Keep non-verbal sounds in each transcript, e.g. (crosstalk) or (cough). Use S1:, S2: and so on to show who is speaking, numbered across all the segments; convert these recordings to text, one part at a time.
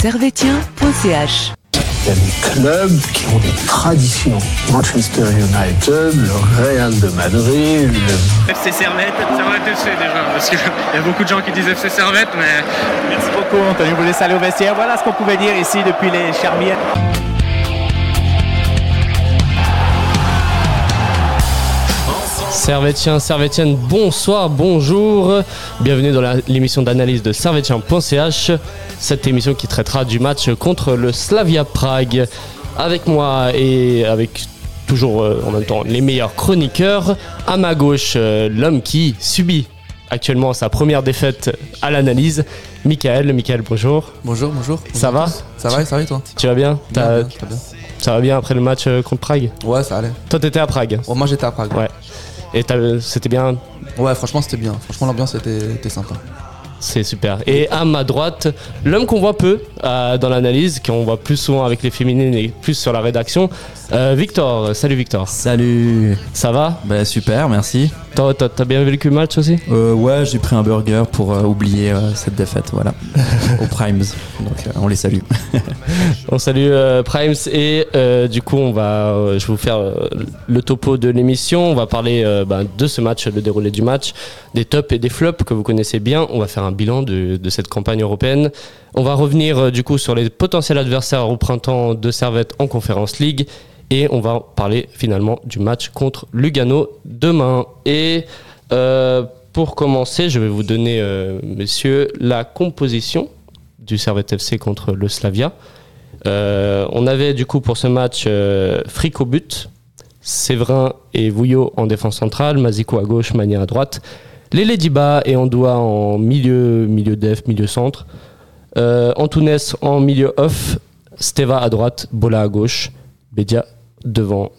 S1: servetien.ch.
S2: Il y a des clubs qui ont des traditions. Manchester United, le Real de Madrid, le
S3: FC Servette, Servette FC déjà, parce qu'il y a beaucoup de gens qui disent FC Servette, mais
S4: Merci beaucoup, Anthony. Vous laisse aller au vestiaire. Voilà ce qu'on pouvait dire ici depuis les Charmières.
S5: Servetien, Servetienne, bonsoir, bonjour. Bienvenue dans l'émission d'analyse de servetien.ch. Cette émission qui traitera du match contre le Slavia Prague. Avec moi et avec toujours euh, en même temps les meilleurs chroniqueurs. À ma gauche, euh, l'homme qui subit actuellement sa première défaite à l'analyse. Michael, Michael, bonjour.
S6: Bonjour, bonjour.
S5: Ça va
S6: Ça va, ça va et toi?
S5: Tu vas bien?
S6: Bien,
S5: T'as-
S6: bien, très bien.
S5: Ça va bien après le match euh, contre Prague?
S6: Ouais, ça allait.
S5: Toi, t'étais à Prague.
S6: Bon, moi j'étais à Prague.
S5: Ouais. Et c'était bien
S6: Ouais, franchement c'était bien. Franchement l'ambiance était, était sympa.
S5: C'est super. Et à ma droite, l'homme qu'on voit peu euh, dans l'analyse, qu'on voit plus souvent avec les féminines et plus sur la rédaction, euh, Victor. Salut Victor.
S7: Salut
S5: Ça va?
S7: Bah super, merci.
S5: T'as t'as bien vécu le match aussi?
S7: Euh, ouais, j'ai pris un burger pour oublier cette défaite, voilà. (laughs) Aux Primes. Donc on les salue. (laughs)
S5: On salue Primes et du coup on va, je vais vous faire le topo de l'émission. On va parler ben, de ce match, le déroulé du match, des tops et des flops que vous connaissez bien. On va faire un bilan de, cette campagne européenne. On va revenir euh, du coup sur les potentiels adversaires au printemps de Servette en Conference League. Et on va parler finalement du match contre Lugano demain. Et euh, pour commencer, je vais vous donner, euh, messieurs, la composition du Servette FC contre le Slavia. On avait du coup pour ce match Frick au but, Séverin et Vouillot en défense centrale, Maziko à gauche, Mania à droite, Lélé Diba et Andoua en milieu, milieu def, milieu centre, euh, Antunes en milieu off, Steva à droite, Bola à gauche, Bedia devant.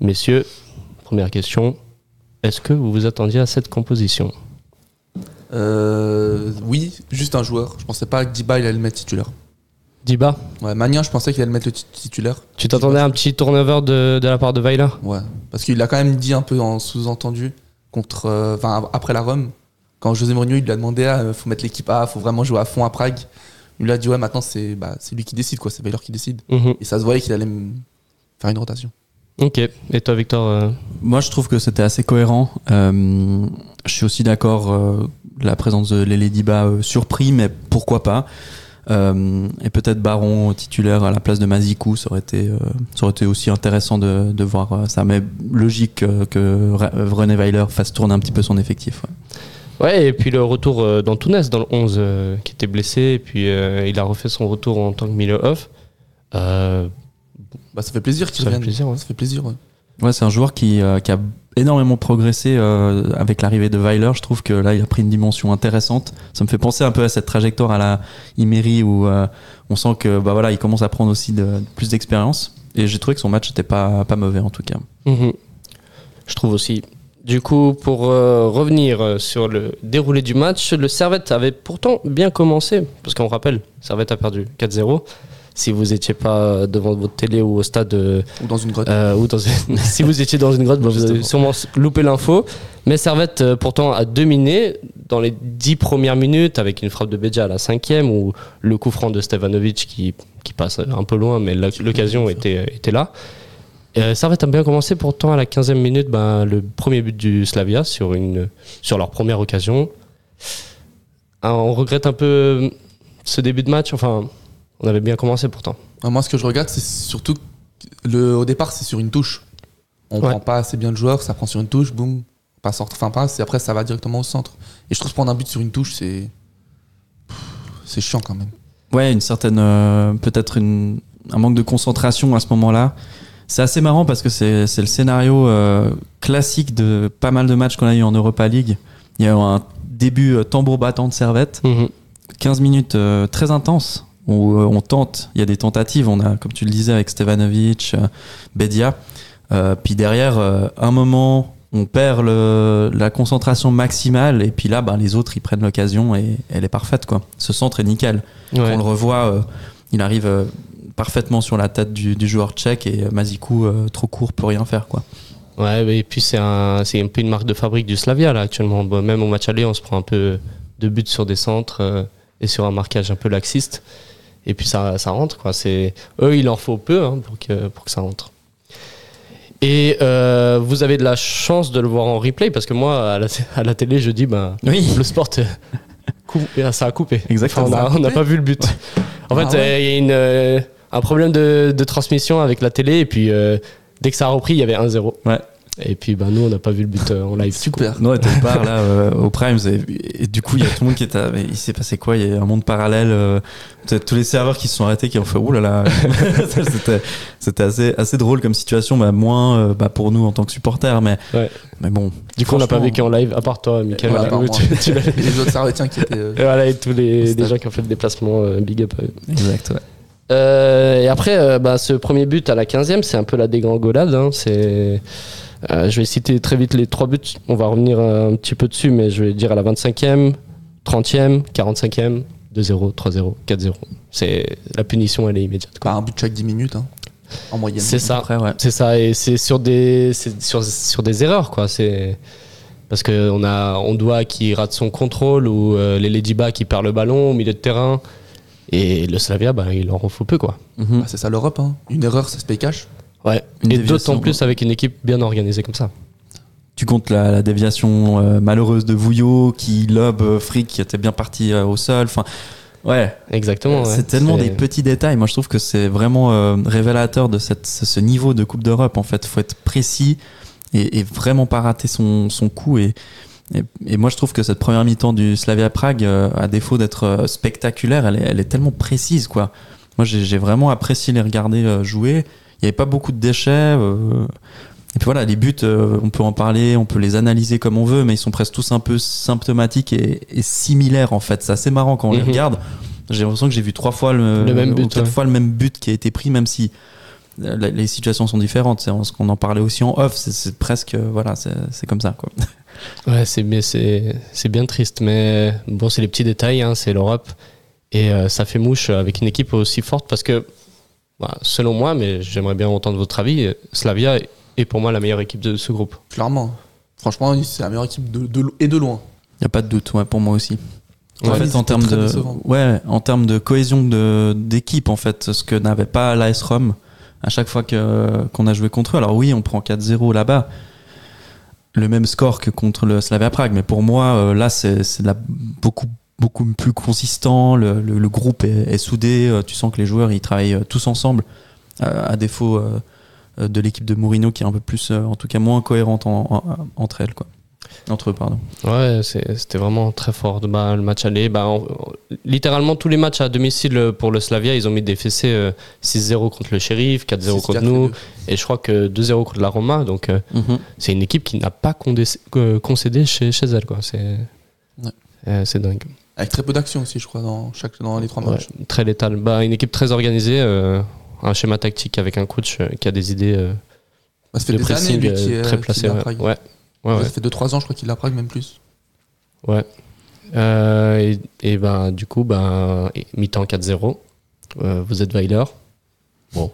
S5: Messieurs, première question, est-ce que vous vous attendiez à cette composition?
S6: Euh, oui, juste un joueur. Je pensais pas que Diba il allait le mettre titulaire.
S5: Diba,
S6: Ouais, Magnin, je pensais qu'il allait le mettre le titulaire.
S5: tu t'attendais à un petit turnover de, de la part de Weiler?
S6: Ouais, parce qu'il a quand même dit un peu en sous-entendu contre, euh, enfin après la Rome, quand José Mourinho il lui a demandé ah, faut mettre l'équipe A, faut vraiment jouer à fond à Prague. Il lui a dit ouais maintenant c'est bah, c'est lui qui décide quoi, c'est Weiler qui décide.
S5: Mhm.
S6: Et ça se voyait qu'il allait faire une rotation.
S5: Ok, et toi Victor euh,
S7: Moi je trouve que c'était assez cohérent. Euh, je suis aussi d'accord, euh, la présence de Lele Diba euh, surpris, mais pourquoi pas? Euh, et peut-être Baron titulaire à la place de Mazikou, ça aurait été, euh, ça aurait été aussi intéressant de, de voir euh, ça. Mais logique que Re- René Weiler fasse tourner un petit peu son effectif. ouais.
S5: Ouais, et puis le retour euh, d'Antunes dans le 11 euh, qui était blessé, et puis euh, il a refait son retour en tant que milieu off. Euh,
S6: Bah ça fait plaisir qu'il
S5: Ça fait
S6: revienne.
S5: plaisir, ouais.
S6: Ça fait plaisir. Ouais.
S7: Ouais, c'est un joueur qui, euh, qui a énormément progressé euh, avec l'arrivée de Weiler. Je trouve que là, il a pris une dimension intéressante. Ça me fait penser un peu à cette trajectoire à la Imery où euh, on sent que bah voilà, il commence à prendre aussi plus d'expérience. Et j'ai trouvé que son match n'était pas, pas mauvais en tout cas.
S5: mhm. Je trouve aussi. Du coup, pour euh, revenir sur le déroulé du match, le Servette avait pourtant bien commencé, parce qu'on rappelle, Servette a perdu 4-0. Si vous n'étiez pas devant votre télé ou au stade euh,
S6: Ou dans une grotte.
S5: Euh, ou dans une- (laughs) si vous étiez dans une grotte, bah, vous avez sûrement loupé l'info. Mais Servette, euh, pourtant, a dominé dans les dix premières minutes avec une frappe de Beja à la cinquième ou le coup franc de Stevanovic qui, qui passe un peu loin, mais l'occasion était, était là. Euh, Servette a bien commencé, pourtant, à la 15e minute, ben, le premier but du Slavia sur, une, sur leur première occasion. Ah, on regrette un peu ce début de match. Enfin, on avait bien commencé pourtant.
S6: Ah, Moi, ce que je regarde, c'est surtout le, au départ, c'est sur une touche. On
S5: Ouais.
S6: prend pas assez bien le joueur, ça prend sur une touche, boum, passe, enfin passe, et après ça va directement au centre. Et je trouve prendre un but sur une touche, c'est c'est chiant quand même.
S7: Ouais, une certaine, euh, peut-être une- un manque de concentration à ce moment-là. C'est assez marrant parce que c'est c'est le scénario euh, classique de pas mal de matchs qu'on a eu en Europa League. Il y a eu un début euh, tambour battant de Servette. 15 minutes euh, très intenses où euh, on tente, il y a des tentatives, on a, comme tu le disais, avec Stevanovic, euh, Bedia. Euh, puis derrière, euh, un moment, on perd le- la concentration maximale, et puis là, ben, les autres, ils prennent l'occasion et elle est parfaite. Quoi. Ce centre est nickel.
S5: Ouais.
S7: On le revoit, euh, il arrive parfaitement sur la tête du, du joueur tchèque, et Mazikou, trop court, peut rien faire. Quoi.
S5: Ouais, et puis c'est un, c'est un peu une marque de fabrique du Slavia là actuellement. Bon, même au match aller, on se prend un peu de buts sur des centres et sur un marquage un peu laxiste. Et puis ça, ça rentre. Quoi. C'est, eux, il en faut peu hein, pour, que, pour que ça rentre. Et euh, vous avez de la chance de le voir en replay parce que moi, à la, à la télé, je dis,
S7: Oui.
S5: le sport, euh, cou- ça a coupé.
S7: Exactement.
S5: Enfin, on n'a pas vu le but. En fait,
S6: Ah ouais.
S5: euh, il y a une, euh, un problème de, de transmission avec la télé et puis euh, dès que ça a repris, il y avait 1-0.
S7: Ouais.
S5: Et puis bah, nous, on n'a pas vu le but euh, en live.
S6: Super.
S7: Non, et t'es part là euh, au Prime et, et du coup il y a tout le monde qui était. mais il s'est passé quoi? Il y a un monde parallèle. euh, peut-être tous les serveurs qui se sont arrêtés qui ont fait ouh là là. c'était c'était assez assez drôle comme situation, bah, moins euh, bah, pour nous en tant que supporters, mais
S5: Ouais.
S7: mais bon.
S5: Du coup, on n'a pas vécu en live, à part toi, Michael.
S6: Ouais, à
S5: du
S6: part
S5: coup,
S6: moi.
S5: tu-
S6: les autres Servetiens qui étaient. euh,
S5: Et voilà, et tous les, les gens qui ont fait le déplacement, euh, big up à eux.
S7: Exact. Ouais.
S5: Euh, et après, euh, bah, ce premier but à la 15e, c'est un peu la dégringolade. hein. C'est, je vais citer très vite les trois buts. On va revenir euh, un petit peu dessus, mais je vais dire à la 25e, 30e, 45e, 2-0, 3-0, 4-0. C'est, la punition, elle est immédiate. quoi.
S6: Pas un but chaque 10 minutes, hein, en moyenne.
S5: C'est ça.
S7: Ouais.
S5: C'est ça, et c'est sur des, c'est sur, sur des erreurs, quoi. C'est parce que on a on doit qui rate son contrôle ou euh, les Ladyba qui perd le ballon au milieu de terrain. Et le Slavia, bah, il en faut peu, quoi.
S7: Mhm.
S6: Bah, c'est ça l'Europe. Hein. Une erreur, ça se paye cash.
S5: Ouais.
S7: Une
S5: et d'autant plus avec une équipe bien organisée comme ça.
S7: Tu comptes la, la déviation euh, malheureuse de Vouillot qui lobe euh, Frick qui était bien parti euh, au sol. Enfin, ouais.
S5: Exactement. ouais.
S7: C'est tellement des petits détails. Moi, je trouve que c'est vraiment euh, révélateur de cette, ce niveau de Coupe d'Europe. En fait, faut être précis et, et vraiment pas rater son, son coup. Et, et, et moi, je trouve que cette première mi-temps du Slavia Prague, à défaut d'être spectaculaire, elle est, elle est tellement précise, quoi. Moi, j'ai vraiment apprécié les regarder jouer. Il n'y avait pas beaucoup de déchets. euh, et puis voilà, les buts, euh, on peut en parler, on peut les analyser comme on veut, mais ils sont presque tous un peu symptomatiques et, et similaires en fait. C'est assez marrant quand on les
S5: Mhm.
S7: regarde. J'ai l'impression que j'ai vu trois fois le,
S5: Le même but, ouais.
S7: fois le même but qui a été pris, même si euh, la- les situations sont différentes. C'est ce qu'on en parlait aussi en off. C'est- presque voilà, c'est comme ça quoi. (laughs)
S5: Ouais, c'est bien, c'est c'est bien triste, mais bon, c'est les petits détails. hein, c'est l'Europe et euh, ça fait mouche avec une équipe aussi forte parce que, bah, selon moi, mais j'aimerais bien entendre votre avis. euh, Slavia est pour moi la meilleure équipe de ce groupe.
S6: Clairement. Franchement, c'est la meilleure équipe de, de- et de loin.
S7: Il y a pas de doute, ouais, pour moi aussi. En
S6: Ouais,
S7: fait, en termes de, ouais, en termes de cohésion de d'équipe, en fait, ce que n'avait pas l'AS Rome à chaque fois que qu'on a joué contre eux. Alors oui, on prend 4-0 là-bas, le même score que contre le Slavia Prague, mais pour moi, euh, là, c'est c'est de la- beaucoup beaucoup plus consistant. Le, le- le groupe est, est soudé. euh, Tu sens que les joueurs ils travaillent euh, tous ensemble, euh, à défaut de l'équipe de Mourinho qui est un peu plus, en tout cas moins cohérente en- en- entre elles, quoi. Entre eux, pardon.
S5: Ouais, c'était vraiment très fort. Bah, le match aller, bah, on- littéralement tous les matchs à domicile pour le Slavia, ils ont mis des fessées euh, 6-0 contre le Shérif, 4-0 contre
S6: 6-4
S5: nous, et je crois que 2-0 contre la Roma. Donc euh, c'est une équipe qui n'a pas condé- euh, concédé chez, chez elle. quoi. C'est
S6: Ouais.
S5: euh, c'est dingue.
S6: Avec très peu d'action aussi, je crois, dans, chaque, dans les trois
S5: Ouais,
S6: matchs.
S5: très létal. Bah, une équipe très organisée, euh, un schéma tactique avec un coach euh, qui a des idées euh,
S6: Bah, ça fait
S5: de
S6: des années,
S5: pressing
S6: lui, qui est
S5: très
S6: qui à
S5: Ouais.
S6: Ça fait 2-3 ans, je crois qu'il à Prague, même plus.
S5: Ouais. Euh, et, et ben, du coup, ben, mi-temps 4-0. Euh, vous êtes Weiler. Bon,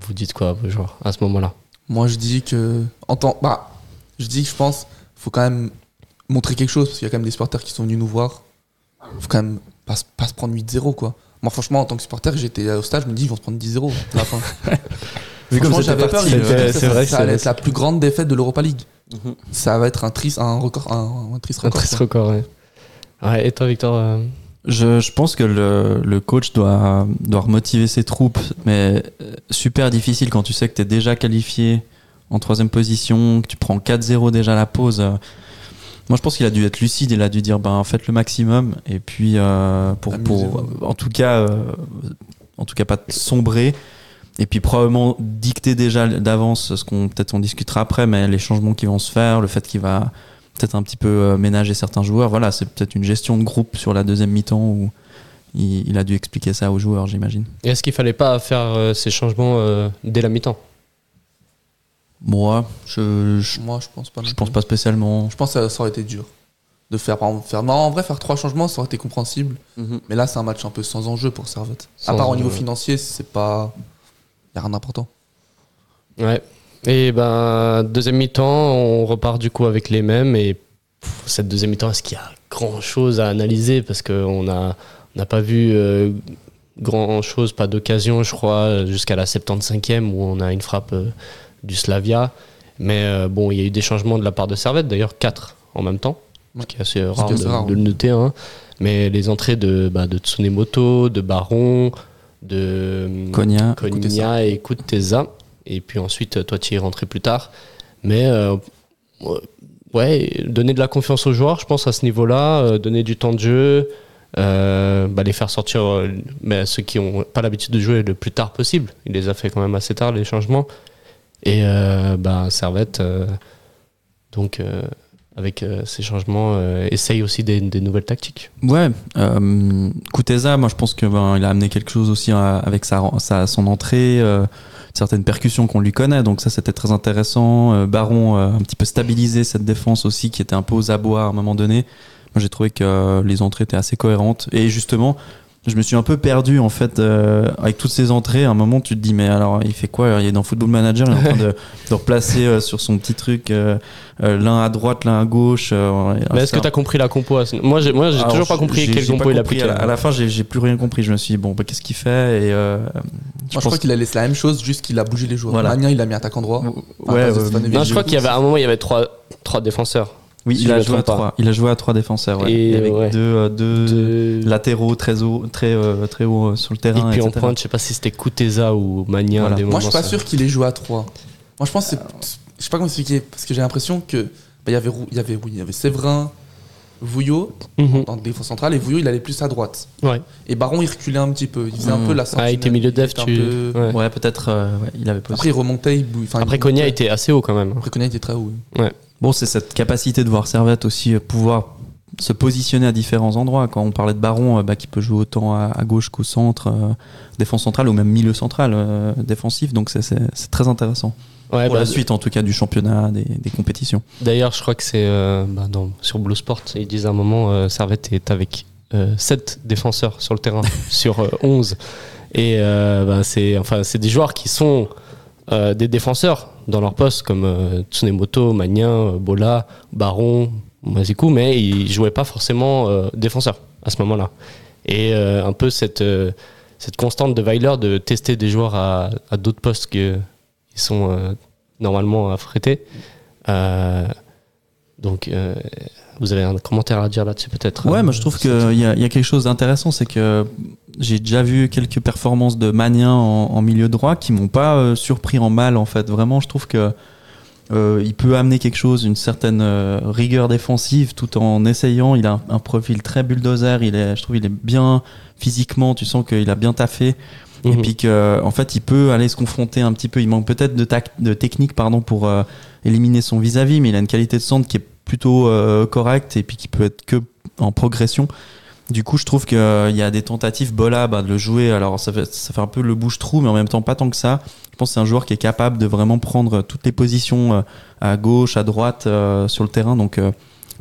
S5: vous dites quoi à vos joueurs à ce moment-là?
S6: Moi, je dis que. En temps, bah, je dis que je pense faut quand même montrer quelque chose, parce qu'il y a quand même des supporters qui sont venus nous voir. Faut quand même pas, se- pas se prendre 8-0, quoi. Moi, franchement, en tant que supporter, j'étais au stade, je me dis, ils vont se prendre 10-0 à la fin. (laughs) J'avais peur,
S7: euh,
S6: ça,
S5: vrai
S6: ça
S5: que
S6: allait
S5: c'est-
S6: être la plus grande défaite de l'Europa League.
S7: Mhm.
S6: Ça va être un triste, un record, un, un triste
S5: Un
S6: record.
S5: triste
S6: quoi.
S5: record, ouais. Ouais, et toi, Victor euh,
S7: Je, je pense que le, le coach doit, doit remotiver ses troupes, mais euh, super difficile quand tu sais que tu es déjà qualifié en troisième position, que tu prends 4-0 déjà à la pause. Moi, je pense qu'il a dû être lucide, il a dû dire ben, faites le maximum, et puis euh, pour, en tout cas, euh, en tout cas pas sombrer, et puis probablement dicter déjà d'avance ce qu'on peut-être on discutera après, mais les changements qui vont se faire, le fait qu'il va peut-être un petit peu euh, ménager certains joueurs. Voilà, c'est peut-être une gestion de groupe sur la deuxième mi-temps où il, il a dû expliquer ça aux joueurs, j'imagine.
S5: et Est-ce qu'il fallait pas faire euh, ces changements euh, dès la mi-temps?
S7: Moi, je, je,
S6: Moi, je pense pas.
S7: je pense pas spécialement.
S6: Je pense que ça, aurait été dur. De faire, par exemple, faire. Non, en vrai, faire trois changements, ça aurait été compréhensible. Mais là, c'est un match un peu sans enjeu pour Servette.
S5: Sans
S6: à part au niveau financier, c'est pas. Y a rien d'important.
S5: Ouais. Et ben, deuxième mi-temps, on repart du coup avec les mêmes. Et pff, cette deuxième mi-temps, est-ce qu'il y a grand chose à analyser? Parce qu'on n'a on n'a pas vu euh, grand chose, pas d'occasion, je crois, jusqu'à la 75e où on a une frappe euh, du Slavia. Mais euh, bon, il y a eu des changements de la part de Servette, d'ailleurs 4 en même temps,
S6: Ouais.
S5: ce qui est assez rare de,
S6: rare,
S5: de le noter. hein. Mais les entrées de, bah, de Tsunemoto, de Baron, de
S7: Konya.
S5: Konya et Kuteza. Et puis ensuite, toi, tu y es rentré plus tard. Mais euh, ouais, donner de la confiance aux joueurs, je pense, à ce niveau-là, euh, donner du temps de jeu, euh, bah, les faire sortir euh, mais ceux qui n'ont pas l'habitude de jouer le plus tard possible. Il les a fait quand même assez tard, les changements. Et bah, Servette, euh, donc euh, avec euh, ces changements, essaye aussi des, nouvelles tactiques.
S7: Ouais, euh, moi je pense que ben, a amené quelque chose aussi euh, avec sa, sa- son entrée, certaines percussions qu'on lui connaît, donc ça c'était très intéressant. Baron un petit peu stabilisé cette défense aussi qui était un peu aux abois à un moment donné. Moi j'ai trouvé que les entrées étaient assez cohérentes et justement je me suis un peu perdu en fait euh, avec toutes ces entrées. À un moment tu te dis mais alors il fait quoi? Il est dans Football Manager, il est en train de, (laughs) de replacer euh, sur son petit truc euh, euh, l'un à droite, l'un à gauche. euh,
S5: Mais est-ce que tu as compris la compo? Moi, j'ai moi, j'ai
S7: alors,
S5: toujours pas compris
S7: j'ai-
S5: quel
S7: j'ai
S5: compo il a appliqué.
S7: À la, à la fin, j'ai j'ai plus rien compris. Je me suis dit, bon, bah, qu'est-ce qu'il fait? Et euh,
S6: Moi, je crois qu'il a laissé la même chose, juste qu'il a bougé les joueurs.
S7: Voilà.
S6: Magnin, il a mis attaquant droit.
S7: Ouais.
S5: Non, je crois qu'il y avait à un moment, il y avait trois, trois défenseurs.
S7: Oui,
S5: si
S7: il a joué à
S5: trompe pas.
S7: trois. Il a joué à trois défenseurs. ouais.
S5: Et,
S7: Et avec
S5: ouais.
S7: deux, euh, deux
S5: De-
S7: latéraux très haut, très très très haut euh, sur le
S5: Et
S7: terrain.
S5: puis en pointe, je sais pas si c'était Kuteza ou.
S7: Voilà.
S5: des
S6: Moi, je suis pas
S5: ça-
S6: sûr qu'il ait joué à 3. Moi, je pense que c'est. Je sais pas comment expliquer, parce que j'ai l'impression que. bah, Il y avait, y avait, oui, il y avait Séverin, Vouillot
S5: Mhm.
S6: en défense centrale, et Vouillot, il allait plus à droite.
S5: Ouais.
S6: Et Baron, il reculait un petit peu. Il faisait un
S7: Mhm.
S6: peu la
S5: Ah, il
S6: sentinelle.
S5: était milieu def,
S6: était un
S5: tu.
S6: peu-
S5: ouais.
S7: Ouais, peut-être. euh, ouais, il avait posé.
S6: Après, il remontait, il bou- enfin,
S5: Après,
S6: il
S5: Konya
S6: montait.
S5: était assez haut quand même.
S6: Après, Konya était très haut. oui.
S7: Bon, c'est cette capacité de voir Servette aussi euh, pouvoir se positionner à différents endroits. Quand on parlait de Baron, euh, bah, qui peut jouer autant à, à gauche qu'au centre, euh, défense centrale ou même milieu central euh, défensif. Donc c'est- très intéressant.
S5: Ouais,
S7: Pour
S5: bah,
S7: la suite, en tout cas, du championnat, des, des compétitions.
S5: D'ailleurs, je crois que c'est euh, bah, sur Blue Sport. Ils disent à un moment, Servette est avec 7 défenseurs sur le terrain (laughs) sur euh, 11. Et c'est enfin, c'est des joueurs qui sont euh, des défenseurs dans leur poste, comme euh, Tsunemoto, Magnin, euh, Bola, Baron, Mazikou, mais ils jouaient pas forcément défenseurs à ce moment-là. Et un peu cette, constante de Weiler de tester des joueurs à, à d'autres postes qu'ils sont normalement affrétés. Donc, vous avez un commentaire à dire là-dessus peut-être
S7: Ouais,
S5: euh,
S7: moi je trouve
S5: c'est-
S7: qu'il y, a- il y a quelque chose d'intéressant, c'est que j'ai déjà vu quelques performances de Magnin en, en milieu droit qui m'ont pas euh, surpris en mal en fait. Vraiment, je trouve que euh, il peut amener quelque chose, une certaine euh, rigueur défensive, tout en essayant. Il a un, un profil très bulldozer. Il est, je trouve, il est bien physiquement. Tu sens qu'il a bien taffé. Et
S5: Mhm.
S7: puis que, en fait, il peut aller se confronter un petit peu. Il manque peut-être de, de technique, pardon, pour euh, éliminer son vis-à-vis, mais il a une qualité de centre qui est plutôt euh, correcte et puis qui peut être que en progression. Du coup, je trouve qu'il y a des tentatives Bola bah, de le jouer. Alors, ça fait, ça fait un peu le bouche-trou, mais en même temps, pas tant que ça. Je pense que c'est un joueur qui est capable de vraiment prendre toutes les positions euh, à gauche, à droite euh, sur le terrain. Donc, euh,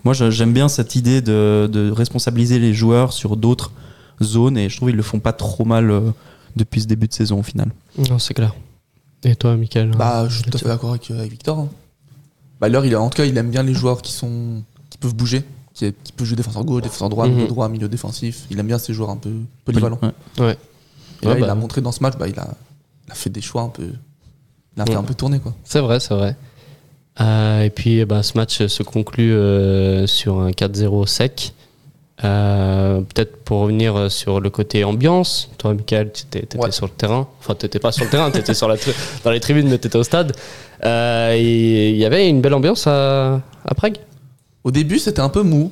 S7: moi, j'aime bien cette idée de, de responsabiliser les joueurs sur d'autres zones et je trouve qu'ils le font pas trop mal euh, depuis ce début de saison au final.
S5: Non, c'est clair. Et toi, Michael
S6: Bah, je suis tout à fait d'accord avec, avec Victor. hein. Bah, alors, il a, en tout cas, il aime bien les joueurs qui, sont, qui peuvent bouger, qui, qui peuvent jouer défenseur gauche, défenseur droit,
S5: Mhm.
S6: milieu droit, milieu défensif. Il aime bien ces joueurs un peu polyvalents.
S7: Ouais.
S6: Et là, il
S5: bah.
S6: a montré dans ce match, bah, il, a, il a fait des choix un peu. Il a fait un peu tourner, quoi.
S5: C'est vrai, c'est vrai. Euh, et puis, ben, ce match se conclut euh, sur un 4-0 sec. Euh, Peut-être pour revenir sur le côté ambiance. Toi, Michael, tu étais,
S6: Ouais.
S5: sur le terrain. Enfin, tu n'étais pas sur le terrain, tu étais sur la (laughs) dans les tribunes, mais tu étais au stade. Euh, et il y avait une belle ambiance à, à Prague.
S6: Au début, c'était un peu mou.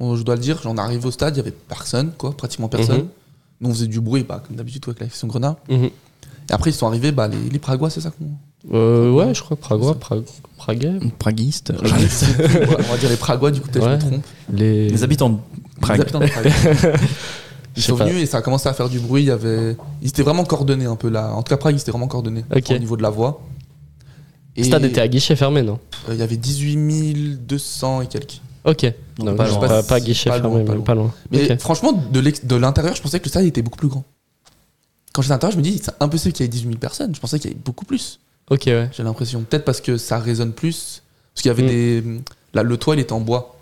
S6: Je dois le dire, j'en arrive au stade, il y avait personne, quoi, pratiquement personne. Nous, on faisait du bruit, bah, comme d'habitude, avec la question Grenat.
S5: Mhm.
S6: Et après, ils sont arrivés, bah, les, les Pragois, c'est ça qu'on.
S5: Euh, ouais, je crois Pragois, Pra- Praguais.
S7: Praguiste. (laughs)
S6: on va dire les Pragois, du coup, peut-être
S5: Ouais.
S6: je me trompe.
S5: Les...
S7: Les habitants Prague.
S6: Ils sont venus et ça a commencé à faire du bruit. Il y avait, ils étaient vraiment coordonnés un peu là. En tout cas, Prague, ils étaient vraiment coordonnés au niveau de la voix.
S5: Le stade était à guichet fermé, non
S6: euh, il y avait 18 200 et quelques.
S5: Ok. Non,
S7: pas
S5: pas,
S7: loin.
S5: pas, pas guichet
S6: Pas loin,
S5: fermé,
S6: pas
S5: mais
S6: loin.
S5: pas loin.
S6: Mais franchement, de l'intérieur, je pensais que le stade était beaucoup plus grand. Quand j'étais à l'intérieur, je me dis, c'est impossible qu'il y ait 18 000 personnes. Je pensais qu'il y avait beaucoup plus.
S5: Ok, ouais.
S6: J'ai l'impression. Peut-être parce que ça résonne plus. Parce qu'il y avait
S5: Mm.
S6: des. Là, le toit, il était en bois.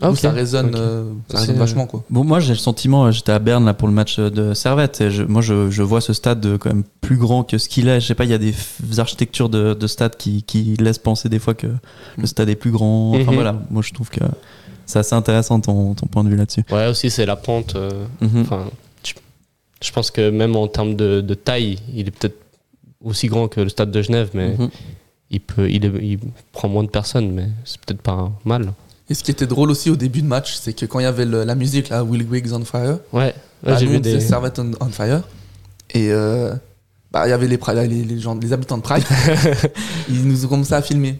S5: Ah,
S6: ça résonne, euh, ça résonne vachement quoi.
S7: Bon, moi j'ai le sentiment, euh, j'étais à Berne là pour le match euh, de Servette, et je- moi je, je vois ce stade quand même plus grand que ce qu'il est. Je sais pas, il y a des architectures de, de stade qui, qui laissent penser des fois que le stade est plus grand. Enfin
S5: Mhm.
S7: voilà, moi je trouve que c'est assez intéressant ton, ton point de vue là-dessus.
S5: Ouais, aussi, c'est la pente. euh,
S7: Mhm.
S5: Enfin, je, je pense que même en termes de, de taille, il est peut-être aussi grand que le stade de Genève, mais
S7: Mhm.
S5: il, peut, il, est- il prend moins de personnes, mais c'est peut-être pas mal.
S6: Et ce qui était drôle aussi au début de match, c'est que quand il y avait le- la musique là, Will Wiggs on Fire,
S5: Ouais, ouais,
S6: bah,
S5: j'ai vu des.
S6: Servette on, on Fire. Et euh, bah, il y avait les, Pra- les, les gens, les habitants de Prague. (laughs) ils nous ont commencé à filmer.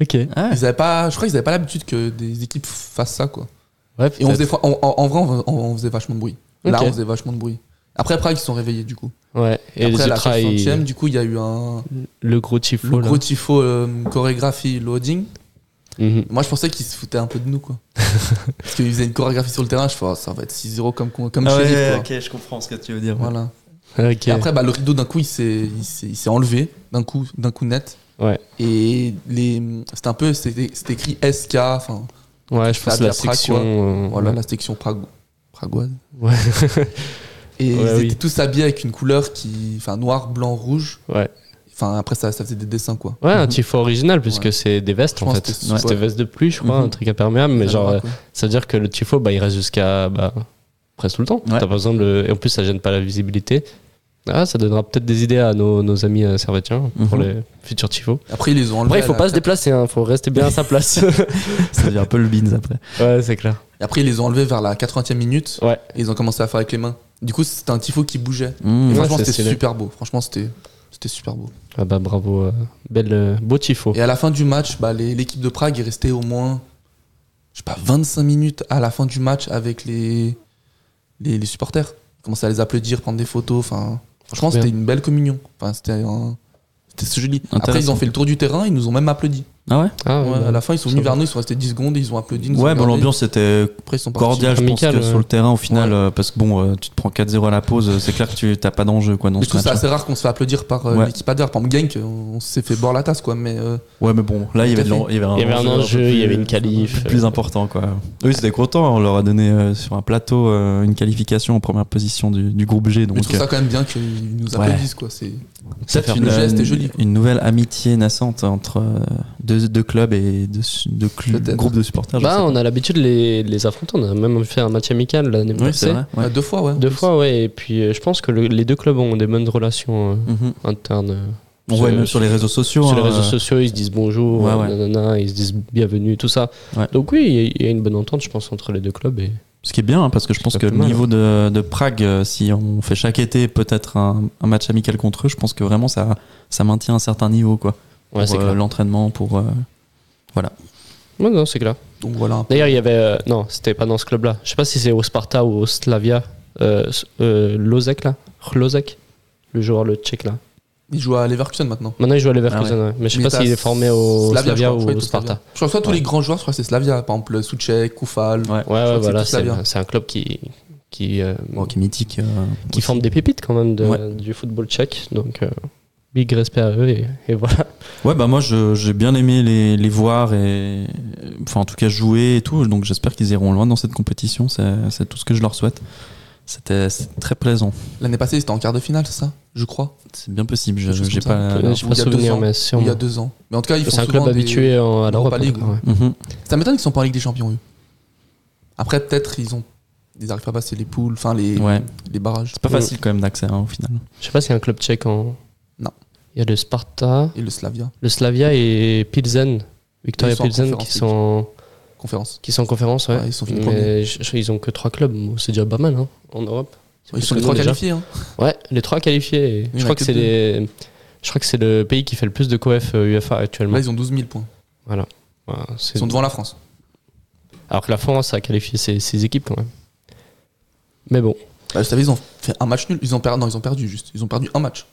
S5: Ok.
S7: Ah,
S6: Ils avaient pas, je crois qu'ils avaient pas l'habitude que des équipes fassent ça quoi.
S5: Ouais,
S6: Et on faisait, en, vrai, on, faisait vachement de bruit. Là, on faisait vachement de bruit. Après Prague, ils se sont réveillés du coup.
S5: Ouais, et,
S6: Et
S5: les
S6: après, à la
S5: ultras, ils-
S6: 60e, du coup, il y a eu un
S5: le gros tifo.
S6: le
S5: là.
S6: gros tifo euh, chorégraphie loading.
S5: Mhm.
S6: Moi, je pensais qu'ils se foutaient un peu de nous, quoi. (laughs) Parce qu'ils faisaient une chorégraphie sur le terrain, je fais, oh, ça va être 6-0 comme, comme
S7: Ah
S6: chez
S7: ouais, ok, je comprends ce que tu veux dire.
S6: Voilà.
S5: Ok.
S6: Et après, bah, le rideau, d'un coup, il s'est, il enlevé, d'un coup, d'un coup net.
S5: Ouais.
S6: Et les, c'était un peu, c'était, c'était écrit SK, enfin,
S5: ouais, je pense
S6: a
S5: la
S6: bien Prague,
S5: section.
S6: quoi.
S5: euh,
S6: voilà,
S5: ouais.
S6: la section prago- pragoise.
S5: Ouais.
S6: Et (laughs)
S5: Ouais,
S6: ils
S5: oui.
S6: étaient tous habillés avec une couleur qui, enfin, noir, blanc, rouge.
S5: Ouais.
S6: Enfin, après, ça, ça faisait des dessins, quoi.
S5: Ouais, un tifo original, puisque
S6: Ouais.
S5: c'est des vestes
S6: Je
S5: en fait. C'était
S6: ouais.
S5: vestes de pluie, je crois,
S7: Mhm.
S5: un truc imperméable, mais genre, euh, ça veut dire que le tifo, bah, il reste jusqu'à bah, presque tout le temps.
S7: Ouais.
S5: T'as pas besoin de le- Et en plus, ça gêne pas la visibilité. Ah, ça donnera peut-être des idées à nos, nos amis euh, servétiens pour
S7: Mhm.
S5: les futurs tifos.
S6: Après, ils les ont enlevés.
S5: Après, il faut pas se déplacer, hein, faut rester bien à sa place. (laughs)
S7: Ça devient un peu le beans après.
S5: ouais, c'est clair.
S6: Et après, ils les ont enlevés vers la 80e minute.
S5: Ouais.
S6: Et ils ont commencé à faire avec les mains. Du coup, c'était un tifo qui bougeait.
S7: Mmh.
S5: Ouais,
S6: franchement, c'était super beau. Franchement, c'était c'était super beau.
S5: Ah bah bravo, euh, belle, euh, beau tifo.
S6: Et à la fin du match, bah, l'équipe de Prague est restée au moins, je sais pas, 25 minutes à la fin du match avec les, les, les supporters. Ils commençaient à les applaudir, prendre des photos. Enfin, franchement, c'était une belle communion. Enfin, c'était un- joli. Après, ils ont fait le tour du terrain, ils nous ont même applaudi.
S7: Ah ouais
S5: Ah,
S6: Ouais,
S5: ouais,
S6: à la fin, ils sont venus vers nous, ils sont restés 10 secondes ils ont applaudi. ils ont
S7: Ouais, bon, l'ambiance était cordiale, je pense que sur le terrain au final,
S6: Ouais.
S7: euh, parce que bon, euh, tu te prends 4-0 à la pause, c'est clair que tu t'as pas d'enjeu quoi dans ce
S6: je trouve ça
S7: match.
S6: assez rare qu'on se fait applaudir par euh,
S7: Ouais.
S6: l'équipe adverse. Par exemple, Genk, on, s'est fait boire la tasse, quoi. Mais euh,
S7: Ouais, mais bon, là il y avait, de l'en- il y avait un
S5: Il y avait un
S7: peu
S5: enjeu,
S7: plus-
S5: il y avait une qualif.
S7: plus important quoi. Eux, c'était content, on leur a donné euh, sur un plateau euh, une qualification en première position du, du groupe G. Donc,
S6: je trouve ça quand même bien qu'ils nous applaudissent, quoi. C'est
S7: une, nouvelle amitié naissante entre euh, deux clubs et cl-
S6: Peut-être.
S7: groupes de supporters.
S5: Bah, on a l'habitude de les, de les affronter. On a même fait un match amical l'année
S7: Oui,
S5: passée.
S7: vrai. ouais.
S6: Euh, deux fois, ouais.
S5: Deux fois, ouais. Et puis, euh, je pense que le- les deux clubs ont des bonnes relations euh,
S7: Mhm.
S5: internes. euh,
S7: On voit même sur les réseaux sociaux.
S5: Sur les
S7: hein,
S5: réseaux
S7: euh,
S5: sociaux, ils se disent bonjour,
S7: Ouais, ouais.
S5: nanana, ils se disent bienvenue, tout ça.
S7: Ouais.
S5: Donc oui, il y a- il y, a une bonne entente, je pense, entre les deux clubs. Et...
S7: Ce qui est bien, hein, parce que je pense que le
S5: mal,
S7: niveau de, de Prague, si on fait chaque été peut-être un, un match amical contre eux, je pense que vraiment ça, ça maintient un certain niveau, quoi.
S5: Ouais,
S7: pour
S5: c'est
S7: euh, l'entraînement, pour. euh,
S5: Ouais, non, c'est clair.
S6: Donc voilà.
S5: D'ailleurs, il y avait. euh, non, c'était pas dans ce club-là. Je sais pas si c'est au Sparta ou au Slavia. Euh, euh, Lozek, là. Lozek Le joueur, le tchèque, là.
S6: Il joue à Leverkusen maintenant.
S5: Maintenant, il joue à Leverkusen,
S7: Ah
S5: ouais. Mais je sais
S6: Mais
S5: pas s'il est formé au
S6: Slavia, crois,
S5: ou au Sparta.
S6: Slavia. Je crois que soit tous
S5: Ouais.
S6: les grands joueurs, je crois que c'est Slavia. Par exemple, Soucek, Koufal.
S7: Ouais.
S5: Ouais, voilà. C'est un club qui. qui euh,
S7: bon, qui est mythique. euh,
S5: qui
S7: aussi.
S5: forme des pépites quand même de-
S7: Ouais.
S5: du football tchèque. Donc, euh, big respect à eux et, et voilà.
S7: Ouais, bah moi j'ai bien aimé les, les voir et. Enfin, en tout cas, jouer et tout. Donc j'espère qu'ils iront loin dans cette compétition. C'est c'est tout ce que je leur souhaite. C'était très plaisant.
S6: L'année passée, c'était en quart de finale, c'est ça Je crois?
S7: C'est bien possible. Je
S6: ça.
S7: pas.
S5: Pas
S6: il y a deux
S5: souvenir,
S6: ans.
S5: mais
S6: il y a deux ans. Mais en tout cas, ils font
S5: C'est un club
S6: des-
S5: habitué en- à l'Europe. Ouais.
S7: Mhm.
S6: Ça m'étonne qu'ils sont pas en Ligue des Champions, eux. Après, peut-être, ils ont. Ils arrivent à passer les poules, enfin les,
S7: Ouais.
S6: les barrages.
S7: C'est pas facile quand même d'accès hein, au final.
S5: Je sais pas s'il y a un club tchèque en.
S6: Non.
S5: Il y a le Sparta,
S6: Et le Slavia,
S5: le Slavia et Pilsen. Victoria
S6: en
S5: Pilsen qui sont,
S6: conférence.
S5: qui sont en conférence, ouais.
S6: Ouais, ils sont finis
S5: Mais je- je- ils ont que trois clubs. C'est déjà pas mal hein, en Europe.
S6: Ils sont les trois
S5: déjà.
S6: qualifiés. Hein.
S5: Ouais, les trois qualifiés.
S6: En
S5: Je crois que c'est les. Je crois que c'est le pays qui fait le plus de coef euh, UEFA actuellement.
S6: Là, ils ont 12 000 points.
S5: Voilà, c'est-
S6: Ils sont devant la France.
S5: Alors que la France a qualifié ses, ses équipes quand même. Mais bon,
S6: Bah, vous savez, ils ont fait un match nul. Ils ont perdu. Non, ils ont perdu juste. Ils ont perdu un match.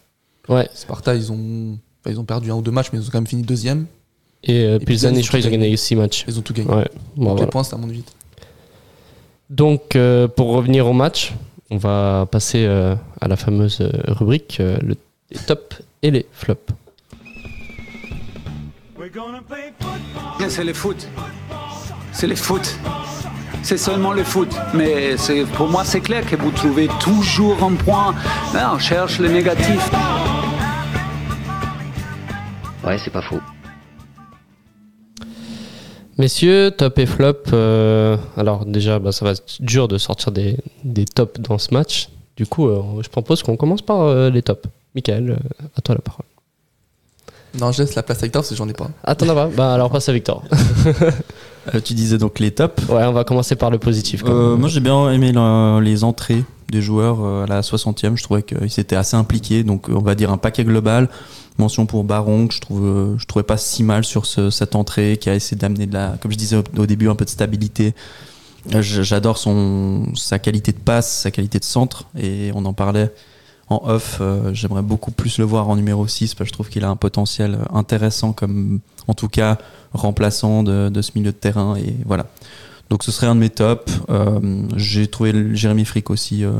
S5: Ouais.
S6: Sparta, ils ont. enfin, ils ont perdu un ou deux matchs, mais ils ont quand même fini deuxième.
S5: Et, euh,
S6: puis
S5: Pilsen,
S6: ils ont
S5: je crois qu'ils ont
S6: gagné.
S5: 6 matchs.
S6: Ils ont tout gagné.
S5: Ouais, bon,
S6: Donc
S5: voilà.
S6: les points, ça monte vite.
S5: Donc, euh, pour revenir au match, on va passer euh, à la fameuse euh, rubrique euh, le, les tops et les flops.
S1: C'est le foot. C'est le foot. c'est seulement le foot. Mais c'est- pour moi, c'est clair que vous trouvez toujours un point. Là, on cherche le négatif.
S8: Ouais, c'est pas faux.
S5: Messieurs, top et flop. euh, alors déjà, bah, ça va être dur de sortir des, des tops dans ce match. Du coup, euh, je propose qu'on commence par euh, les tops. Michael, euh, à toi la parole.
S6: Non, je laisse la place à Victor parce que j'en ai pas.
S5: Ah, t'en as pas? Bah alors passe à Victor.
S7: Euh, tu disais donc les tops.
S5: Ouais, on va commencer par le positif. quand
S7: Euh,
S5: même.
S7: moi j'ai bien aimé la- les entrées des joueurs euh, à la 60e. Je trouvais qu'ils s'étaient assez impliqués. Donc on va dire un paquet global. Mention pour Baron que je trouve euh, je trouvais pas si mal sur ce- cette entrée qui a essayé d'amener de la comme je disais au, au début un peu de stabilité. Euh, J'adore son sa qualité de passe, sa qualité de centre et on en parlait en off. J'aimerais beaucoup plus le voir en numéro 6 parce que je trouve qu'il a un potentiel intéressant comme en tout cas remplaçant de, de ce milieu de terrain et voilà. Donc ce serait un de mes tops. Euh, J'ai trouvé Jérémy Frick aussi, euh,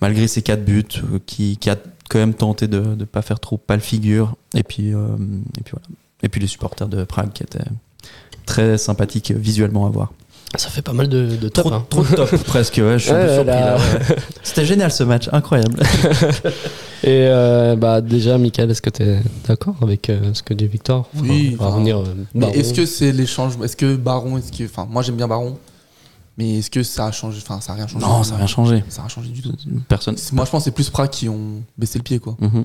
S7: malgré ses quatre buts, euh, qui, a quand même tenté de ne pas faire trop pâle figure. Et puis, et puis voilà. Et puis les supporters de Prague qui étaient très sympathiques visuellement à voir.
S5: Ça fait pas mal de, de top.
S7: Trop,
S5: hein.
S7: trop de top (laughs) presque, ouais, je suis un peu
S5: Ouais,
S7: surpris
S5: là.
S7: là, ouais. (laughs) C'était génial ce match, incroyable. (laughs)
S5: Et euh, bah déjà, Michael, est-ce que tu es d'accord avec euh, ce que dit Victor? Enfin,
S6: Oui,
S5: on va
S6: enfin,
S5: revenir, euh,
S6: Mais est-ce que c'est l'échange Est-ce que Baron, est-ce que, enfin, moi j'aime bien Baron, mais est-ce que ça a changé Enfin, ça a rien changé?
S7: Non, ça n'a rien changé.
S6: Ça a rien changé du tout.
S7: Personne.
S6: C'est- Moi, je pense que c'est plus Prague qui ont baissé le pied, quoi.
S7: Mhm.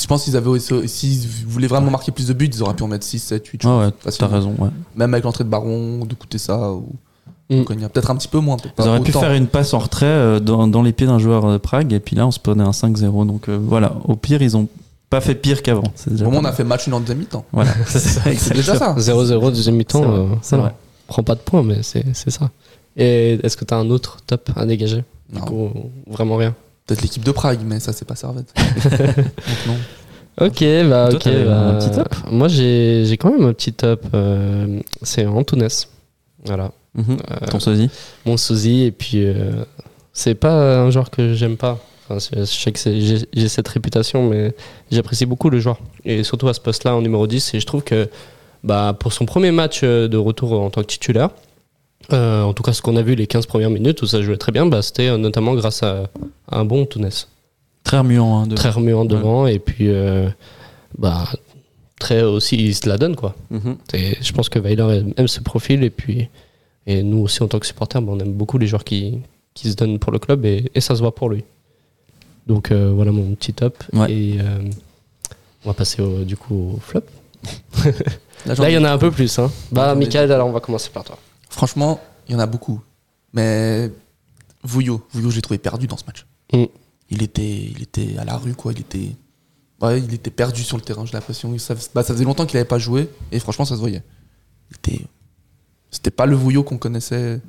S6: Je pense qu'ils avaient aussi- s'ils voulaient vraiment marquer plus de buts, ils auraient pu en mettre 6, 7, 8. je
S7: Ouais, t'as raison. Ouais.
S6: Même avec l'entrée de Baron, de coûter ça, ou
S5: Mm.
S6: Konya. peut-être un petit peu moins. pas
S7: auraient pu faire une passe en retrait euh, dans, dans les pieds d'un joueur de Prague et puis là on se prenait un 5-0. Donc euh, voilà, au pire ils ont pas fait pire qu'avant.
S6: Au moins, on a fait match une en deuxième mi-temps.
S7: Voilà, (laughs) c'est
S6: déjà ça.
S5: 0-0 deuxième mi-temps,
S7: C'est vrai,
S5: euh,
S7: c'est
S5: voilà.
S7: vrai.
S5: prend pas de points, mais c'est c'est ça. Et est-ce que tu as un autre top à dégager Du
S6: Non.
S5: coup, vraiment rien?
S6: Peut-être l'équipe de Prague, mais ça, c'est pas Servette. (laughs) Donc non.
S5: Ok, bah
S7: Toi,
S5: ok.
S7: t'avais
S5: bah,
S7: un petit top?
S5: Moi, j'ai j'ai quand même un petit top. euh, c'est Antunes. Voilà. Euh,
S7: Ton sosie
S5: mon sosie. Et puis, euh, c'est pas un joueur que j'aime pas. Enfin, je sais que j'ai cette réputation, mais j'apprécie beaucoup le joueur. Et surtout à ce poste-là, en numéro 10. Et je trouve que bah, pour son premier match euh, de retour en tant que titulaire, euh, en tout cas ce qu'on a vu les 15 premières minutes où ça jouait très bien, bah, c'était notamment grâce à, à un bon Tounes.
S7: Très remuant. Hein, de...
S5: Très remuant devant. Et puis, euh, bah, très aussi, il se la donne, quoi.
S7: Mhm.
S5: Et je pense que Weiler aime ce profil et puis et nous aussi en tant que supporters, bah, on aime beaucoup les joueurs qui, qui se donnent pour le club et, et ça se voit pour lui. Donc euh, voilà mon petit top
S7: Ouais.
S5: et euh, on va passer au, du coup au flop. (laughs)
S6: Là,
S5: il y en a un peu plus. Hein. Bah Michael, alors on va commencer par toi.
S6: Franchement, il y en a beaucoup. Mais Vouillot, Vouillot, je l'ai trouvé perdu dans ce match.
S5: Mm.
S6: Il, était, il était à la rue, quoi. Il était, ouais, il était perdu sur le terrain, j'ai l'impression. Ça, bah, ça faisait longtemps qu'il n'avait pas joué et franchement, ça se voyait. Il était- C'était pas le Vouillot qu'on connaissait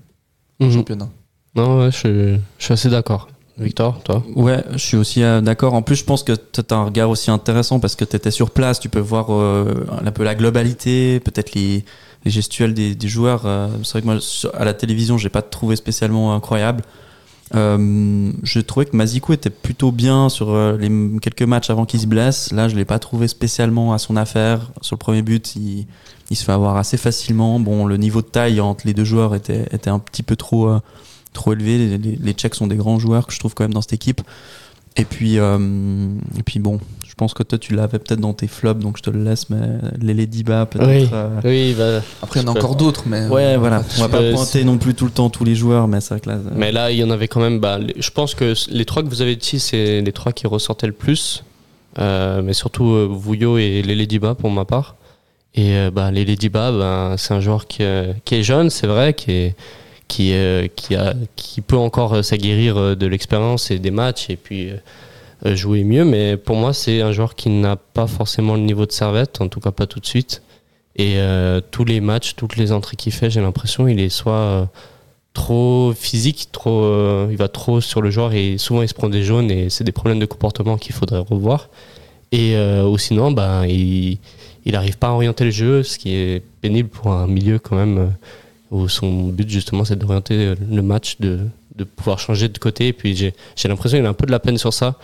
S6: au
S5: Mhm.
S6: championnat.
S5: Non, ouais, je, je suis assez d'accord. Victor, toi
S7: Ouais, je suis aussi euh, d'accord. En plus, je pense que tu as un regard aussi intéressant parce que tu étais sur place, tu peux voir euh, un peu la globalité, peut-être les, les gestuels des, des joueurs. euh, c'est vrai que moi, sur- à la télévision, j'ai pas trouvé spécialement incroyable. Euh, je trouvais que Mazikou était plutôt bien sur euh, les quelques matchs avant qu'il se blesse. Là, je l'ai pas trouvé spécialement à son affaire. Sur le premier but, il, il se fait avoir assez facilement. Bon, le niveau de taille entre les deux joueurs était, était un petit peu trop, euh, trop élevé. Les, les, les Tchèques sont des grands joueurs que je trouve quand même dans cette équipe. Et puis, euh, et puis bon, je pense que toi, tu l'avais peut-être dans tes flops, donc je te le laisse, mais les Lediba, peut-être.
S5: Oui.
S7: euh,
S5: Oui, bah,
S6: Après, il y en a encore d'autres, mais.
S7: Ouais,
S6: euh,
S7: voilà. On va pas
S5: Euh,
S7: pointer non plus tout le temps tous les joueurs, mais c'est vrai que là. euh,
S5: Mais là, il y en avait quand même. Bah, les- je pense que les trois que vous avez dit, c'est les trois qui ressortaient le plus. Euh, mais surtout euh, Vouillot et Lele Diba pour ma part. Et euh, bah, Lele Diba, bah, c'est un joueur qui, euh, qui est jeune, c'est vrai, qui, est, qui, euh, qui, a, qui peut encore euh, s'aguerrir euh, de l'expérience et des matchs et puis jouer mieux. Mais pour moi, c'est un joueur qui n'a pas forcément le niveau de Servette, en tout cas pas tout de suite. Et tous les matchs, toutes les entrées qu'il fait, j'ai l'impression il est soit trop physique, trop, il va trop sur le joueur et souvent il se prend des jaunes et c'est des problèmes de comportement qu'il faudrait revoir. Et ou sinon, bah, il n'arrive pas à orienter le jeu, ce qui est pénible pour un milieu quand même où son but justement c'est d'orienter le match, de, de pouvoir changer de côté. Et puis j'ai l'impression qu'il a un peu de la peine sur ça.